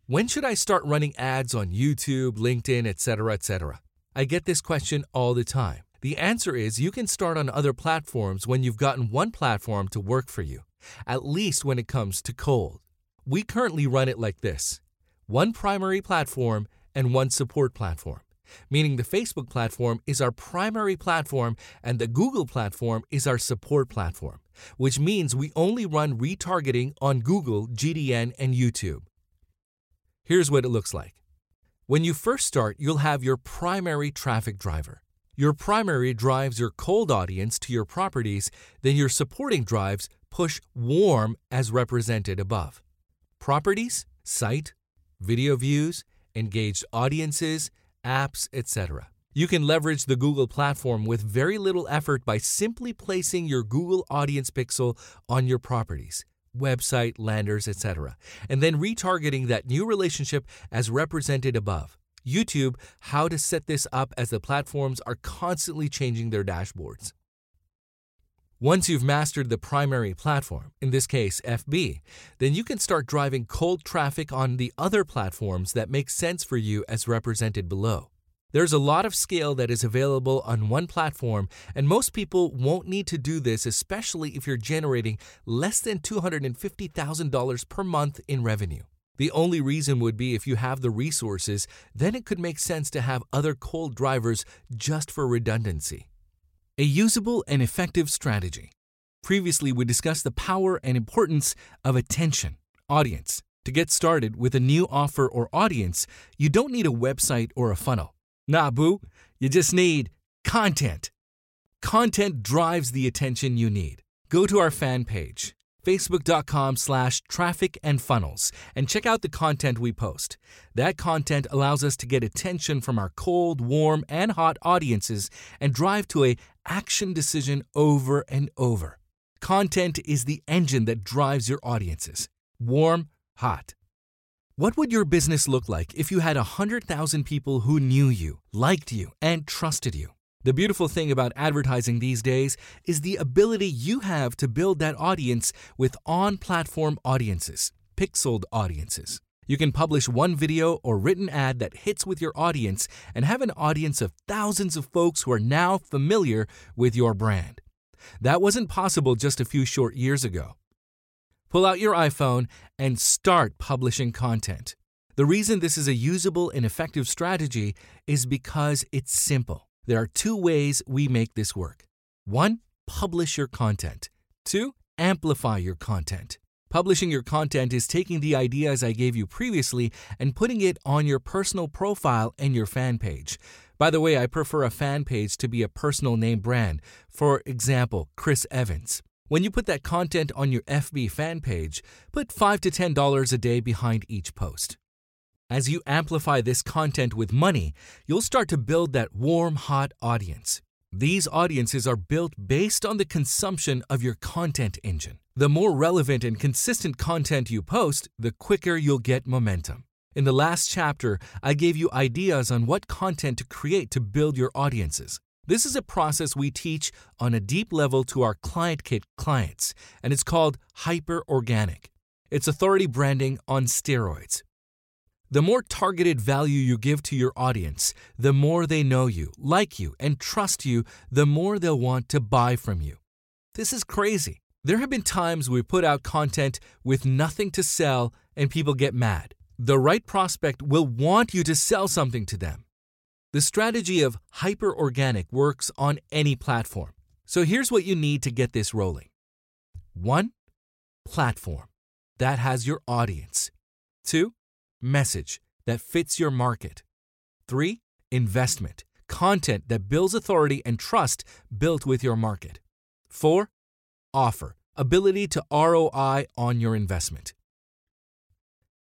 When should I start running ads on YouTube, LinkedIn, etc., etc.? I get this question all the time. The answer is you can start on other platforms when you've gotten one platform to work for you, at least when it comes to cold. We currently run it like this one primary platform and one support platform, meaning the Facebook platform is our primary platform and the Google platform is our support platform, which means we only run retargeting on Google, GDN, and YouTube. Here's what it looks like. When you first start, you'll have your primary traffic driver. Your primary drives your cold audience to your properties, then your supporting drives push warm as represented above. Properties, site, video views, engaged audiences, apps, etc. You can leverage the Google platform with very little effort by simply placing your Google Audience Pixel on your properties, website, landers, etc., and then retargeting that new relationship as represented above. YouTube, how to set this up as the platforms are constantly changing their dashboards. Once you've mastered the primary platform, in this case FB, then you can start driving cold traffic on the other platforms that make sense for you as represented below. There's a lot of scale that is available on one platform, and most people won't need to do this, especially if you're generating less than $250,000 per month in revenue. The only reason would be if you have the resources, then it could make sense to have other cold drivers just for redundancy. A usable and effective strategy. Previously, we discussed the power and importance of attention, audience. To get started with a new offer or audience, you don't need a website or a funnel. Nah, boo, you just need content. Content drives the attention you need. Go to our fan page, facebook.com slash traffic and funnels, and check out the content we post. That content allows us to get attention from our cold, warm, and hot audiences and drive to a action decision over and over. Content is the engine that drives your audiences. Warm, hot. What would your business look like if you had 100,000 people who knew you, liked you, and trusted you? The beautiful thing about advertising these days is the ability you have to build that audience with on platform audiences, pixeled audiences. You can publish one video or written ad that hits with your audience and have an audience of thousands of folks who are now familiar with your brand. That wasn't possible just a few short years ago. Pull out your iPhone and start publishing content. The reason this is a usable and effective strategy is because it's simple. There are two ways we make this work. One, publish your content. Two, amplify your content. Publishing your content is taking the ideas I gave you previously and putting it on your personal profile and your fan page. By the way, I prefer a fan page to be a personal name brand. For example, Chris Evans. When you put that content on your FB fan page, put 5 to $10 a day behind each post. As you amplify this content with money, you'll start to build that warm, hot audience. These audiences are built based on the consumption of your content engine. The more relevant and consistent content you post, the quicker you'll get momentum. In the last chapter, I gave you ideas on what content to create to build your audiences. This is a process we teach on a deep level to our Client Kit clients, and it's called Hyper Organic. It's authority branding on steroids. The more targeted value you give to your audience, the more they know you, like you, and trust you, the more they'll want to buy from you. This is crazy. There have been times we put out content with nothing to sell and people get mad. The right prospect will want you to sell something to them. The strategy of hyper organic works on any platform. So here's what you need to get this rolling 1. Platform that has your audience. 2. Message that fits your market. 3. Investment content that builds authority and trust built with your market. 4. Offer ability to ROI on your investment.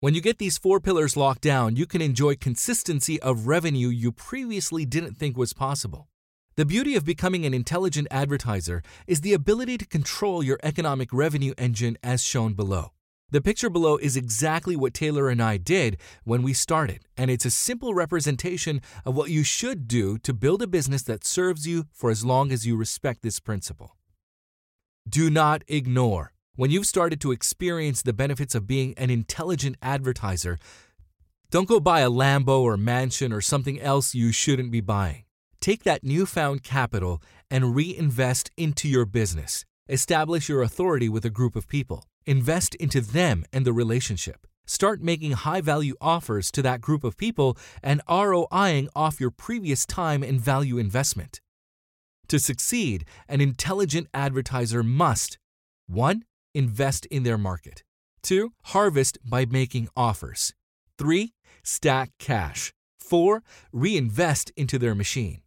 When you get these four pillars locked down, you can enjoy consistency of revenue you previously didn't think was possible. The beauty of becoming an intelligent advertiser is the ability to control your economic revenue engine as shown below. The picture below is exactly what Taylor and I did when we started, and it's a simple representation of what you should do to build a business that serves you for as long as you respect this principle. Do not ignore. When you've started to experience the benefits of being an intelligent advertiser, don't go buy a Lambo or mansion or something else you shouldn't be buying. Take that newfound capital and reinvest into your business. Establish your authority with a group of people. Invest into them and the relationship. Start making high value offers to that group of people and ROIing off your previous time and value investment. To succeed, an intelligent advertiser must 1 invest in their market. 2. Harvest by making offers. 3. Stack cash. 4. Reinvest into their machine.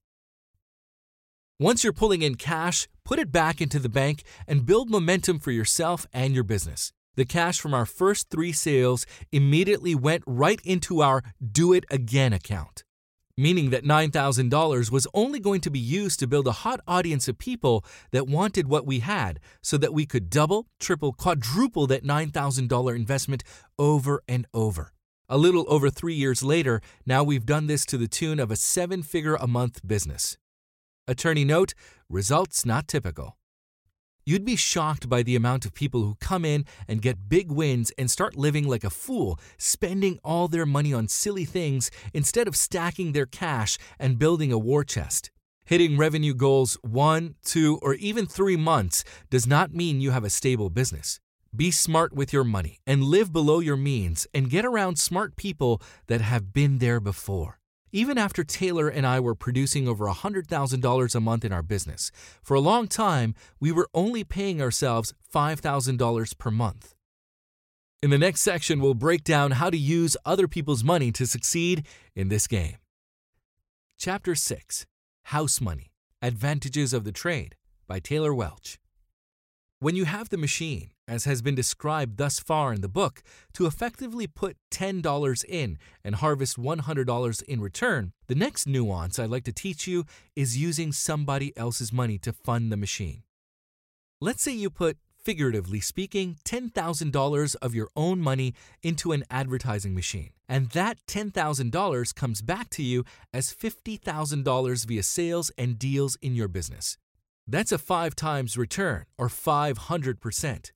Once you're pulling in cash, Put it back into the bank and build momentum for yourself and your business. The cash from our first three sales immediately went right into our Do It Again account, meaning that $9,000 was only going to be used to build a hot audience of people that wanted what we had so that we could double, triple, quadruple that $9,000 investment over and over. A little over three years later, now we've done this to the tune of a seven figure a month business. Attorney note results not typical. You'd be shocked by the amount of people who come in and get big wins and start living like a fool, spending all their money on silly things instead of stacking their cash and building a war chest. Hitting revenue goals one, two, or even three months does not mean you have a stable business. Be smart with your money and live below your means and get around smart people that have been there before. Even after Taylor and I were producing over $100,000 a month in our business, for a long time, we were only paying ourselves $5,000 per month. In the next section, we'll break down how to use other people's money to succeed in this game. Chapter 6 House Money Advantages of the Trade by Taylor Welch. When you have the machine, as has been described thus far in the book, to effectively put $10 in and harvest $100 in return, the next nuance I'd like to teach you is using somebody else's money to fund the machine. Let's say you put, figuratively speaking, $10,000 of your own money into an advertising machine, and that $10,000 comes back to you as $50,000 via sales and deals in your business. That's a 5 times return, or 500%.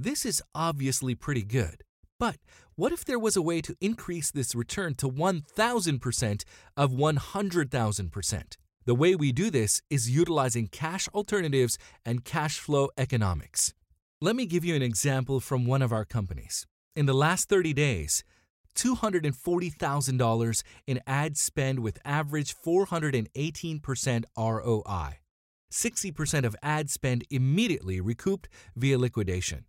This is obviously pretty good. But what if there was a way to increase this return to 1000% of 100,000%? The way we do this is utilizing cash alternatives and cash flow economics. Let me give you an example from one of our companies. In the last 30 days, $240,000 in ad spend with average 418% ROI. 60% of ad spend immediately recouped via liquidation.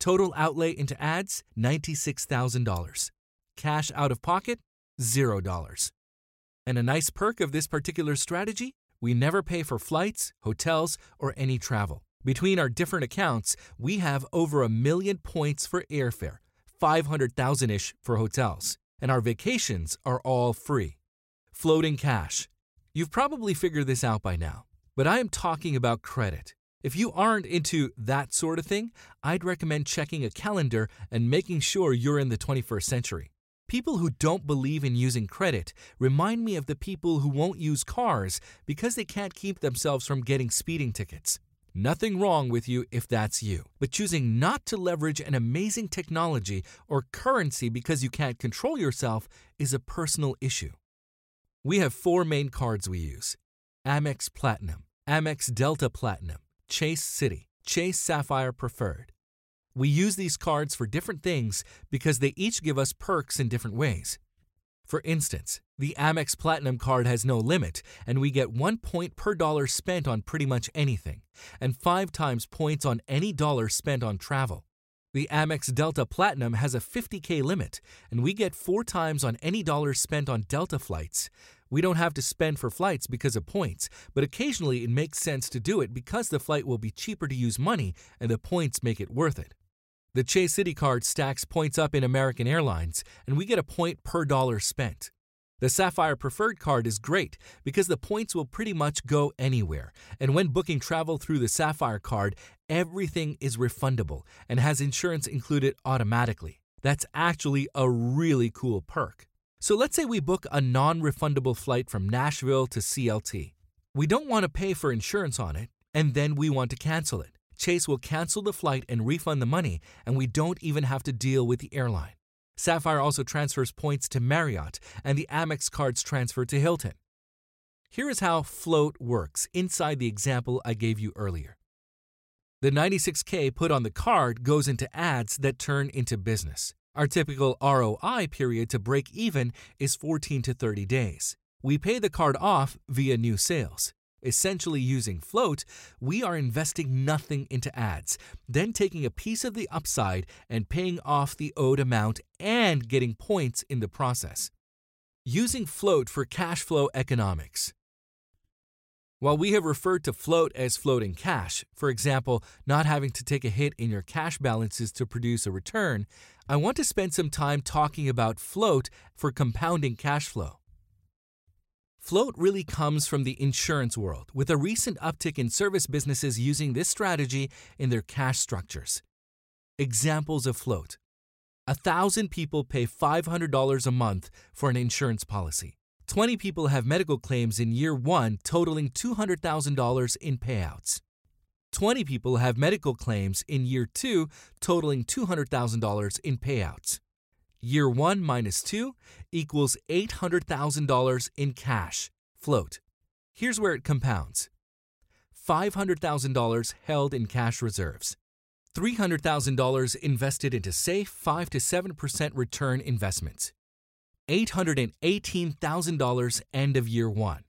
Total outlay into ads $96,000. Cash out of pocket $0. And a nice perk of this particular strategy we never pay for flights, hotels, or any travel. Between our different accounts, we have over a million points for airfare, 500,000 ish for hotels, and our vacations are all free. Floating cash. You've probably figured this out by now. But I am talking about credit. If you aren't into that sort of thing, I'd recommend checking a calendar and making sure you're in the 21st century. People who don't believe in using credit remind me of the people who won't use cars because they can't keep themselves from getting speeding tickets. Nothing wrong with you if that's you, but choosing not to leverage an amazing technology or currency because you can't control yourself is a personal issue. We have four main cards we use Amex Platinum, Amex Delta Platinum, Chase Citi, Chase Sapphire Preferred. We use these cards for different things because they each give us perks in different ways. For instance, the Amex Platinum card has no limit, and we get one point per dollar spent on pretty much anything, and five times points on any dollar spent on travel. The Amex Delta Platinum has a 50K limit, and we get four times on any dollar spent on Delta flights, we don't have to spend for flights because of points, but occasionally it makes sense to do it because the flight will be cheaper to use money and the points make it worth it. The Chase Citi card stacks points up in American Airlines, and we get a point per dollar spent. The Sapphire Preferred card is great because the points will pretty much go anywhere, and when booking travel through the Sapphire card, everything is refundable and has insurance included automatically. That's actually a really cool perk. So let's say we book a non refundable flight from Nashville to CLT. We don't want to pay for insurance on it, and then we want to cancel it. Chase will cancel the flight and refund the money, and we don't even have to deal with the airline. Sapphire also transfers points to Marriott, and the Amex cards transfer to Hilton. Here is how float works inside the example I gave you earlier. The 96K put on the card goes into ads that turn into business. Our typical ROI period to break even is 14 to 30 days. We pay the card off via new sales. Essentially using float, we are investing nothing into ads, then taking a piece of the upside and paying off the owed amount and getting points in the process. Using float for cash flow economics. While we have referred to float as floating cash, for example, not having to take a hit in your cash balances to produce a return, I want to spend some time talking about float for compounding cash flow. Float really comes from the insurance world, with a recent uptick in service businesses using this strategy in their cash structures. Examples of float a thousand people pay $500 a month for an insurance policy. 20 people have medical claims in year one totaling $200,000 in payouts. 20 people have medical claims in year two totaling $200,000 in payouts. Year one minus two equals $800,000 in cash, float. Here's where it compounds $500,000 held in cash reserves, $300,000 invested into safe 5 to 7% return investments, $818,000 end of year one.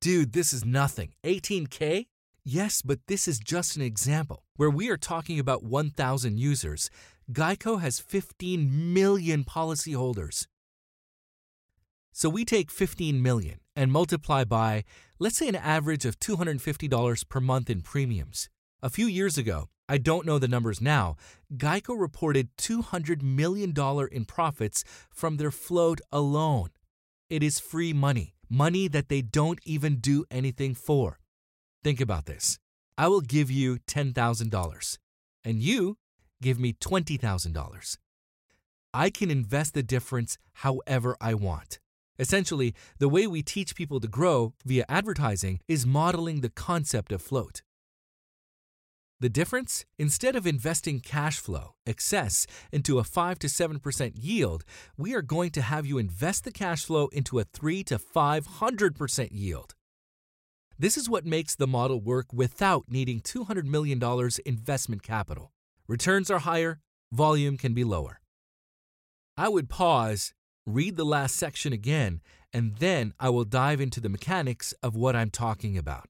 Dude, this is nothing. 18K? Yes, but this is just an example. Where we are talking about 1,000 users, Geico has 15 million policyholders. So we take 15 million and multiply by, let's say, an average of $250 per month in premiums. A few years ago, I don't know the numbers now, Geico reported $200 million in profits from their float alone. It is free money, money that they don't even do anything for. Think about this. I will give you $10,000, and you give me $20,000. I can invest the difference however I want. Essentially, the way we teach people to grow via advertising is modeling the concept of float. The difference? Instead of investing cash flow, excess, into a 5 to 7% yield, we are going to have you invest the cash flow into a 3 to 500% yield. This is what makes the model work without needing $200 million investment capital. Returns are higher, volume can be lower. I would pause, read the last section again, and then I will dive into the mechanics of what I'm talking about.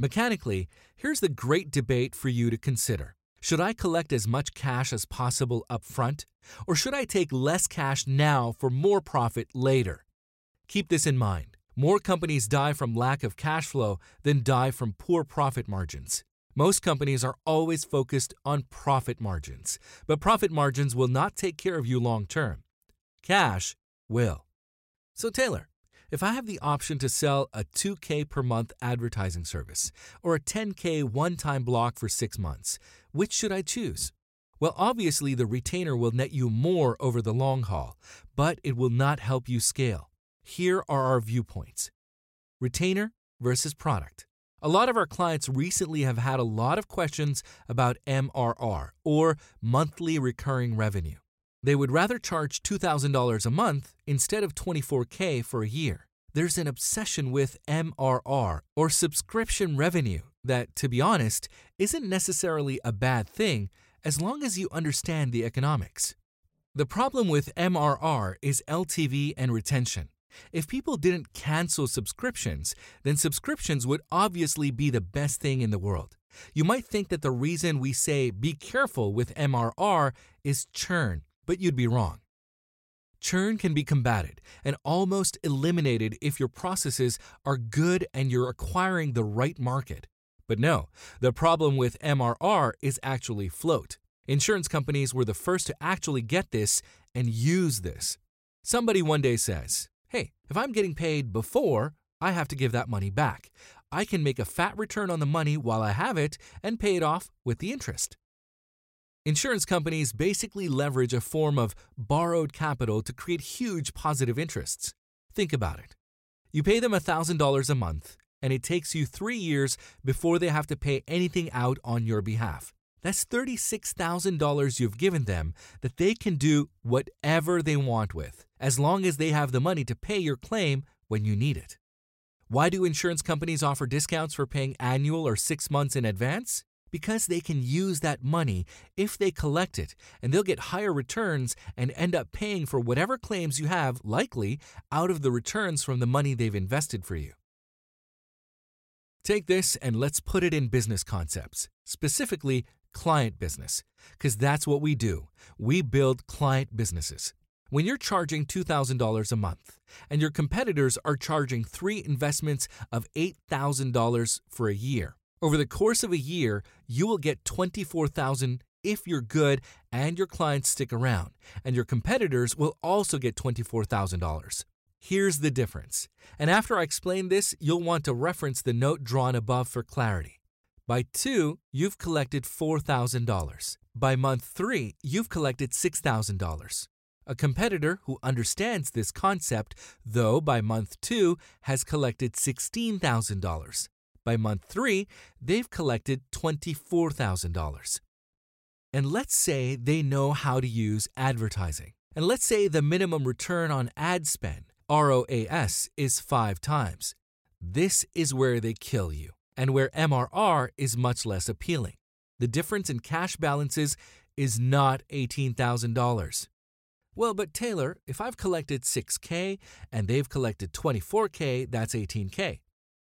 Mechanically, here's the great debate for you to consider. Should I collect as much cash as possible up front, or should I take less cash now for more profit later? Keep this in mind. More companies die from lack of cash flow than die from poor profit margins. Most companies are always focused on profit margins, but profit margins will not take care of you long term. Cash will. So, Taylor, if I have the option to sell a 2K per month advertising service or a 10K one time block for six months, which should I choose? Well, obviously, the retainer will net you more over the long haul, but it will not help you scale. Here are our viewpoints retainer versus product. A lot of our clients recently have had a lot of questions about MRR, or monthly recurring revenue. They would rather charge $2,000 a month instead of 24K for a year. There's an obsession with MRR, or subscription revenue, that, to be honest, isn't necessarily a bad thing as long as you understand the economics. The problem with MRR is LTV and retention. If people didn't cancel subscriptions, then subscriptions would obviously be the best thing in the world. You might think that the reason we say be careful with MRR is churn, but you'd be wrong. Churn can be combated and almost eliminated if your processes are good and you're acquiring the right market. But no, the problem with MRR is actually float. Insurance companies were the first to actually get this and use this. Somebody one day says, Hey, if I'm getting paid before, I have to give that money back. I can make a fat return on the money while I have it and pay it off with the interest. Insurance companies basically leverage a form of borrowed capital to create huge positive interests. Think about it. You pay them $1,000 a month, and it takes you three years before they have to pay anything out on your behalf. That's $36,000 you've given them that they can do whatever they want with, as long as they have the money to pay your claim when you need it. Why do insurance companies offer discounts for paying annual or six months in advance? Because they can use that money if they collect it, and they'll get higher returns and end up paying for whatever claims you have, likely, out of the returns from the money they've invested for you. Take this and let's put it in business concepts, specifically client business, because that's what we do. We build client businesses. When you're charging $2,000 a month and your competitors are charging three investments of $8,000 for a year, over the course of a year, you will get 24,000 if you're good and your clients stick around, and your competitors will also get $24,000. Here's the difference. And after I explain this, you'll want to reference the note drawn above for clarity. By two, you've collected $4,000. By month three, you've collected $6,000. A competitor who understands this concept, though by month two, has collected $16,000. By month three, they've collected $24,000. And let's say they know how to use advertising. And let's say the minimum return on ad spend, ROAS, is five times. This is where they kill you, and where MRR is much less appealing. The difference in cash balances is not $18,000. Well, but Taylor, if I've collected 6K and they've collected 24K, that's 18K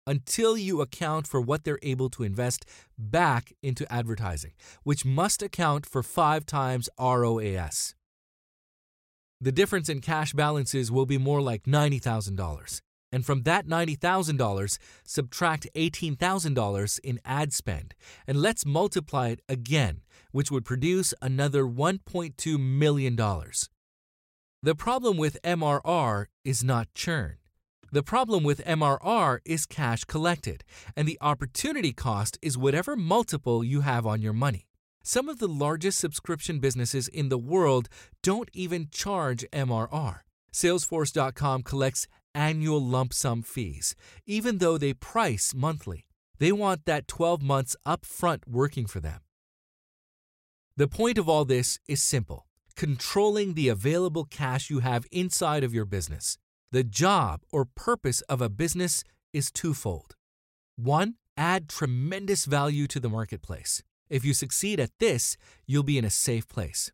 until you account for what they're able to invest back into advertising, which must account for five times ROAS. The difference in cash balances will be more like $90,000. And from that $90,000, subtract $18,000 in ad spend, and let's multiply it again, which would produce another $1.2 million. The problem with MRR is not churn. The problem with MRR is cash collected, and the opportunity cost is whatever multiple you have on your money. Some of the largest subscription businesses in the world don't even charge MRR. Salesforce.com collects annual lump sum fees, even though they price monthly. They want that 12 months upfront working for them. The point of all this is simple controlling the available cash you have inside of your business. The job or purpose of a business is twofold. One, add tremendous value to the marketplace. If you succeed at this, you'll be in a safe place.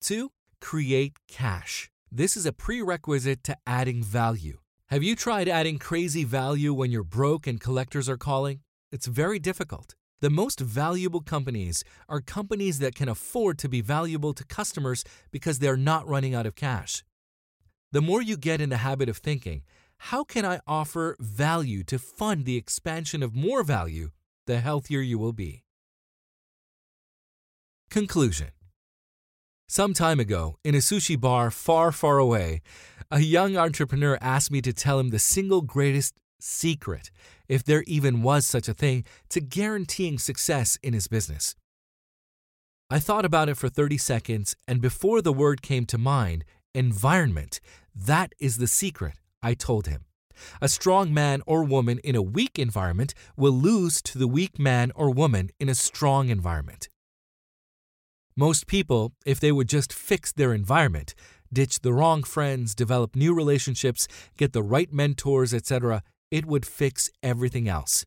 Two, create cash. This is a prerequisite to adding value. Have you tried adding crazy value when you're broke and collectors are calling? It's very difficult. The most valuable companies are companies that can afford to be valuable to customers because they're not running out of cash the more you get in the habit of thinking, how can I offer value to fund the expansion of more value, the healthier you will be. Conclusion Some time ago, in a sushi bar far, far away, a young entrepreneur asked me to tell him the single greatest secret, if there even was such a thing, to guaranteeing success in his business. I thought about it for 30 seconds, and before the word came to mind, environment, that is the secret, I told him. A strong man or woman in a weak environment will lose to the weak man or woman in a strong environment. Most people, if they would just fix their environment, ditch the wrong friends, develop new relationships, get the right mentors, etc., it would fix everything else.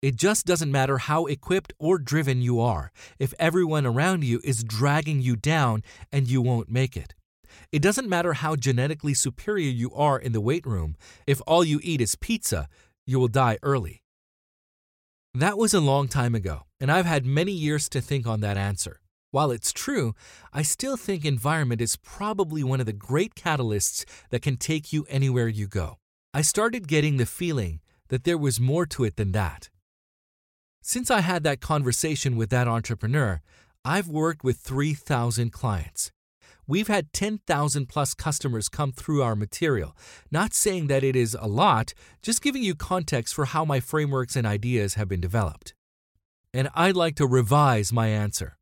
It just doesn't matter how equipped or driven you are if everyone around you is dragging you down and you won't make it. It doesn't matter how genetically superior you are in the weight room, if all you eat is pizza, you will die early. That was a long time ago, and I've had many years to think on that answer. While it's true, I still think environment is probably one of the great catalysts that can take you anywhere you go. I started getting the feeling that there was more to it than that. Since I had that conversation with that entrepreneur, I've worked with 3,000 clients. We've had 10,000 plus customers come through our material. Not saying that it is a lot, just giving you context for how my frameworks and ideas have been developed. And I'd like to revise my answer.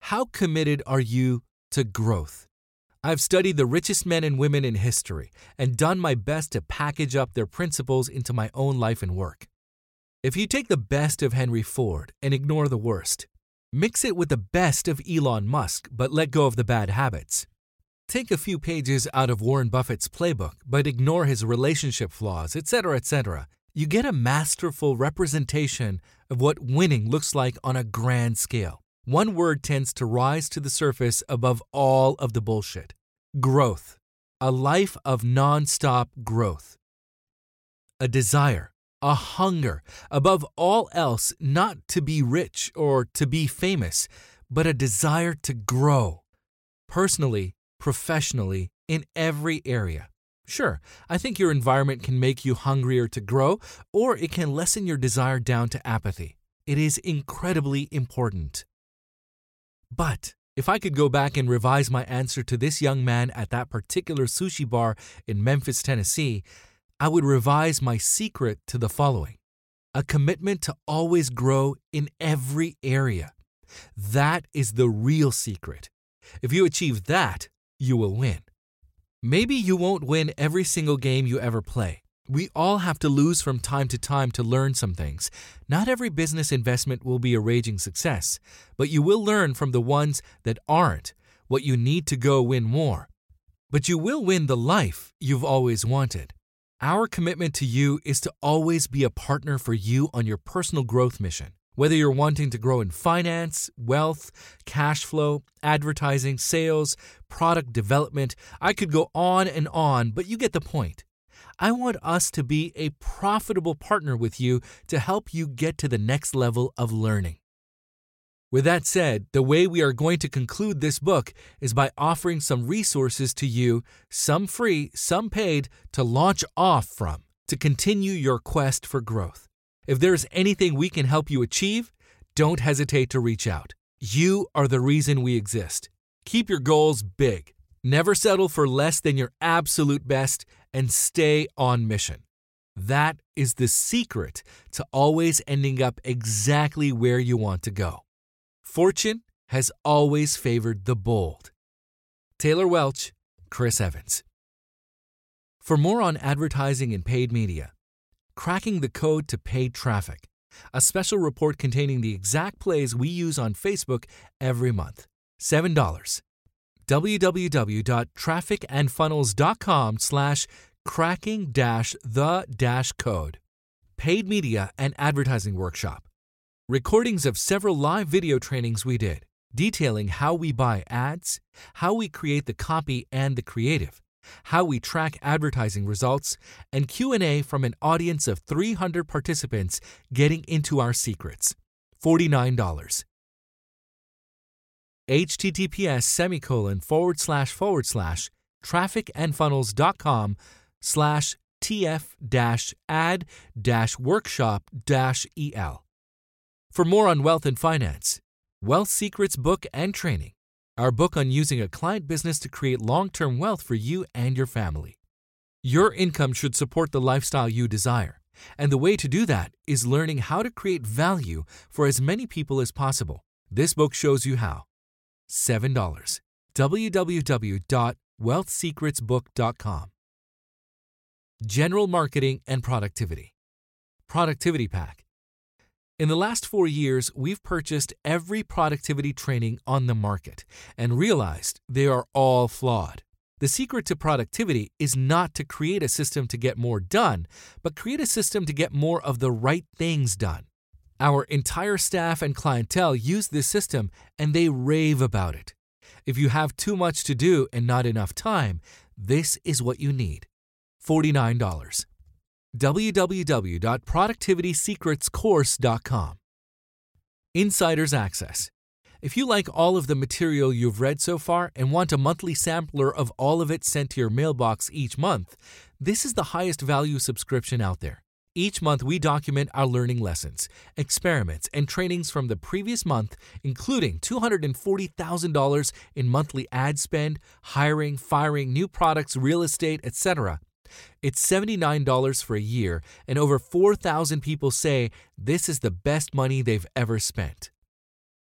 How committed are you to growth? I've studied the richest men and women in history and done my best to package up their principles into my own life and work. If you take the best of Henry Ford and ignore the worst, Mix it with the best of Elon Musk, but let go of the bad habits. Take a few pages out of Warren Buffett's playbook, but ignore his relationship flaws, etc., etc. You get a masterful representation of what winning looks like on a grand scale. One word tends to rise to the surface above all of the bullshit growth. A life of non-stop growth. A desire a hunger, above all else, not to be rich or to be famous, but a desire to grow. Personally, professionally, in every area. Sure, I think your environment can make you hungrier to grow, or it can lessen your desire down to apathy. It is incredibly important. But if I could go back and revise my answer to this young man at that particular sushi bar in Memphis, Tennessee, I would revise my secret to the following a commitment to always grow in every area. That is the real secret. If you achieve that, you will win. Maybe you won't win every single game you ever play. We all have to lose from time to time to learn some things. Not every business investment will be a raging success, but you will learn from the ones that aren't what you need to go win more. But you will win the life you've always wanted. Our commitment to you is to always be a partner for you on your personal growth mission. Whether you're wanting to grow in finance, wealth, cash flow, advertising, sales, product development, I could go on and on, but you get the point. I want us to be a profitable partner with you to help you get to the next level of learning. With that said, the way we are going to conclude this book is by offering some resources to you, some free, some paid, to launch off from, to continue your quest for growth. If there's anything we can help you achieve, don't hesitate to reach out. You are the reason we exist. Keep your goals big. Never settle for less than your absolute best and stay on mission. That is the secret to always ending up exactly where you want to go. Fortune has always favored the bold. Taylor Welch, Chris Evans. For more on advertising and paid media, cracking the code to paid traffic, a special report containing the exact plays we use on Facebook every month. $7. www.trafficandfunnels.com slash cracking dash the dash code. Paid media and advertising workshop recordings of several live video trainings we did, detailing how we buy ads, how we create the copy and the creative, how we track advertising results, and Q&A from an audience of 300 participants getting into our secrets. $49. https semicolon forward slash forward slash trafficandfunnels.com slash tf dash ad dash workshop dash el for more on wealth and finance, Wealth Secrets book and training, our book on using a client business to create long term wealth for you and your family. Your income should support the lifestyle you desire, and the way to do that is learning how to create value for as many people as possible. This book shows you how. $7. www.wealthsecretsbook.com. General Marketing and Productivity. Productivity Pack in the last four years, we've purchased every productivity training on the market and realized they are all flawed. The secret to productivity is not to create a system to get more done, but create a system to get more of the right things done. Our entire staff and clientele use this system and they rave about it. If you have too much to do and not enough time, this is what you need $49 www.productivitysecretscourse.com. Insider's Access. If you like all of the material you've read so far and want a monthly sampler of all of it sent to your mailbox each month, this is the highest value subscription out there. Each month, we document our learning lessons, experiments, and trainings from the previous month, including $240,000 in monthly ad spend, hiring, firing, new products, real estate, etc. It's $79 for a year, and over 4,000 people say this is the best money they've ever spent.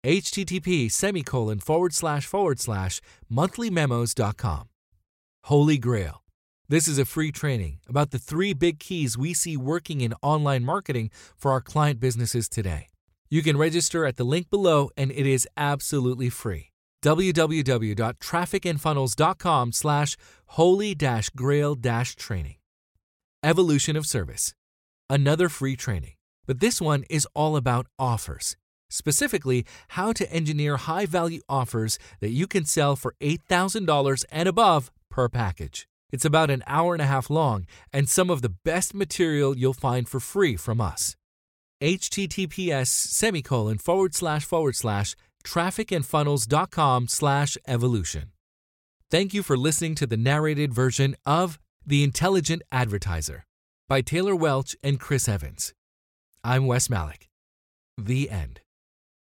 http semicolon forward slash forward slash monthlymemos.com. Holy Grail. This is a free training about the three big keys we see working in online marketing for our client businesses today. You can register at the link below, and it is absolutely free www.trafficandfunnels.com slash holy-grail-training. Evolution of Service. Another free training, but this one is all about offers. Specifically, how to engineer high-value offers that you can sell for $8,000 and above per package. It's about an hour and a half long and some of the best material you'll find for free from us. https semicolon forward slash forward slash trafficandfunnels.com slash evolution. Thank you for listening to the narrated version of The Intelligent Advertiser by Taylor Welch and Chris Evans. I'm Wes Malik. The end.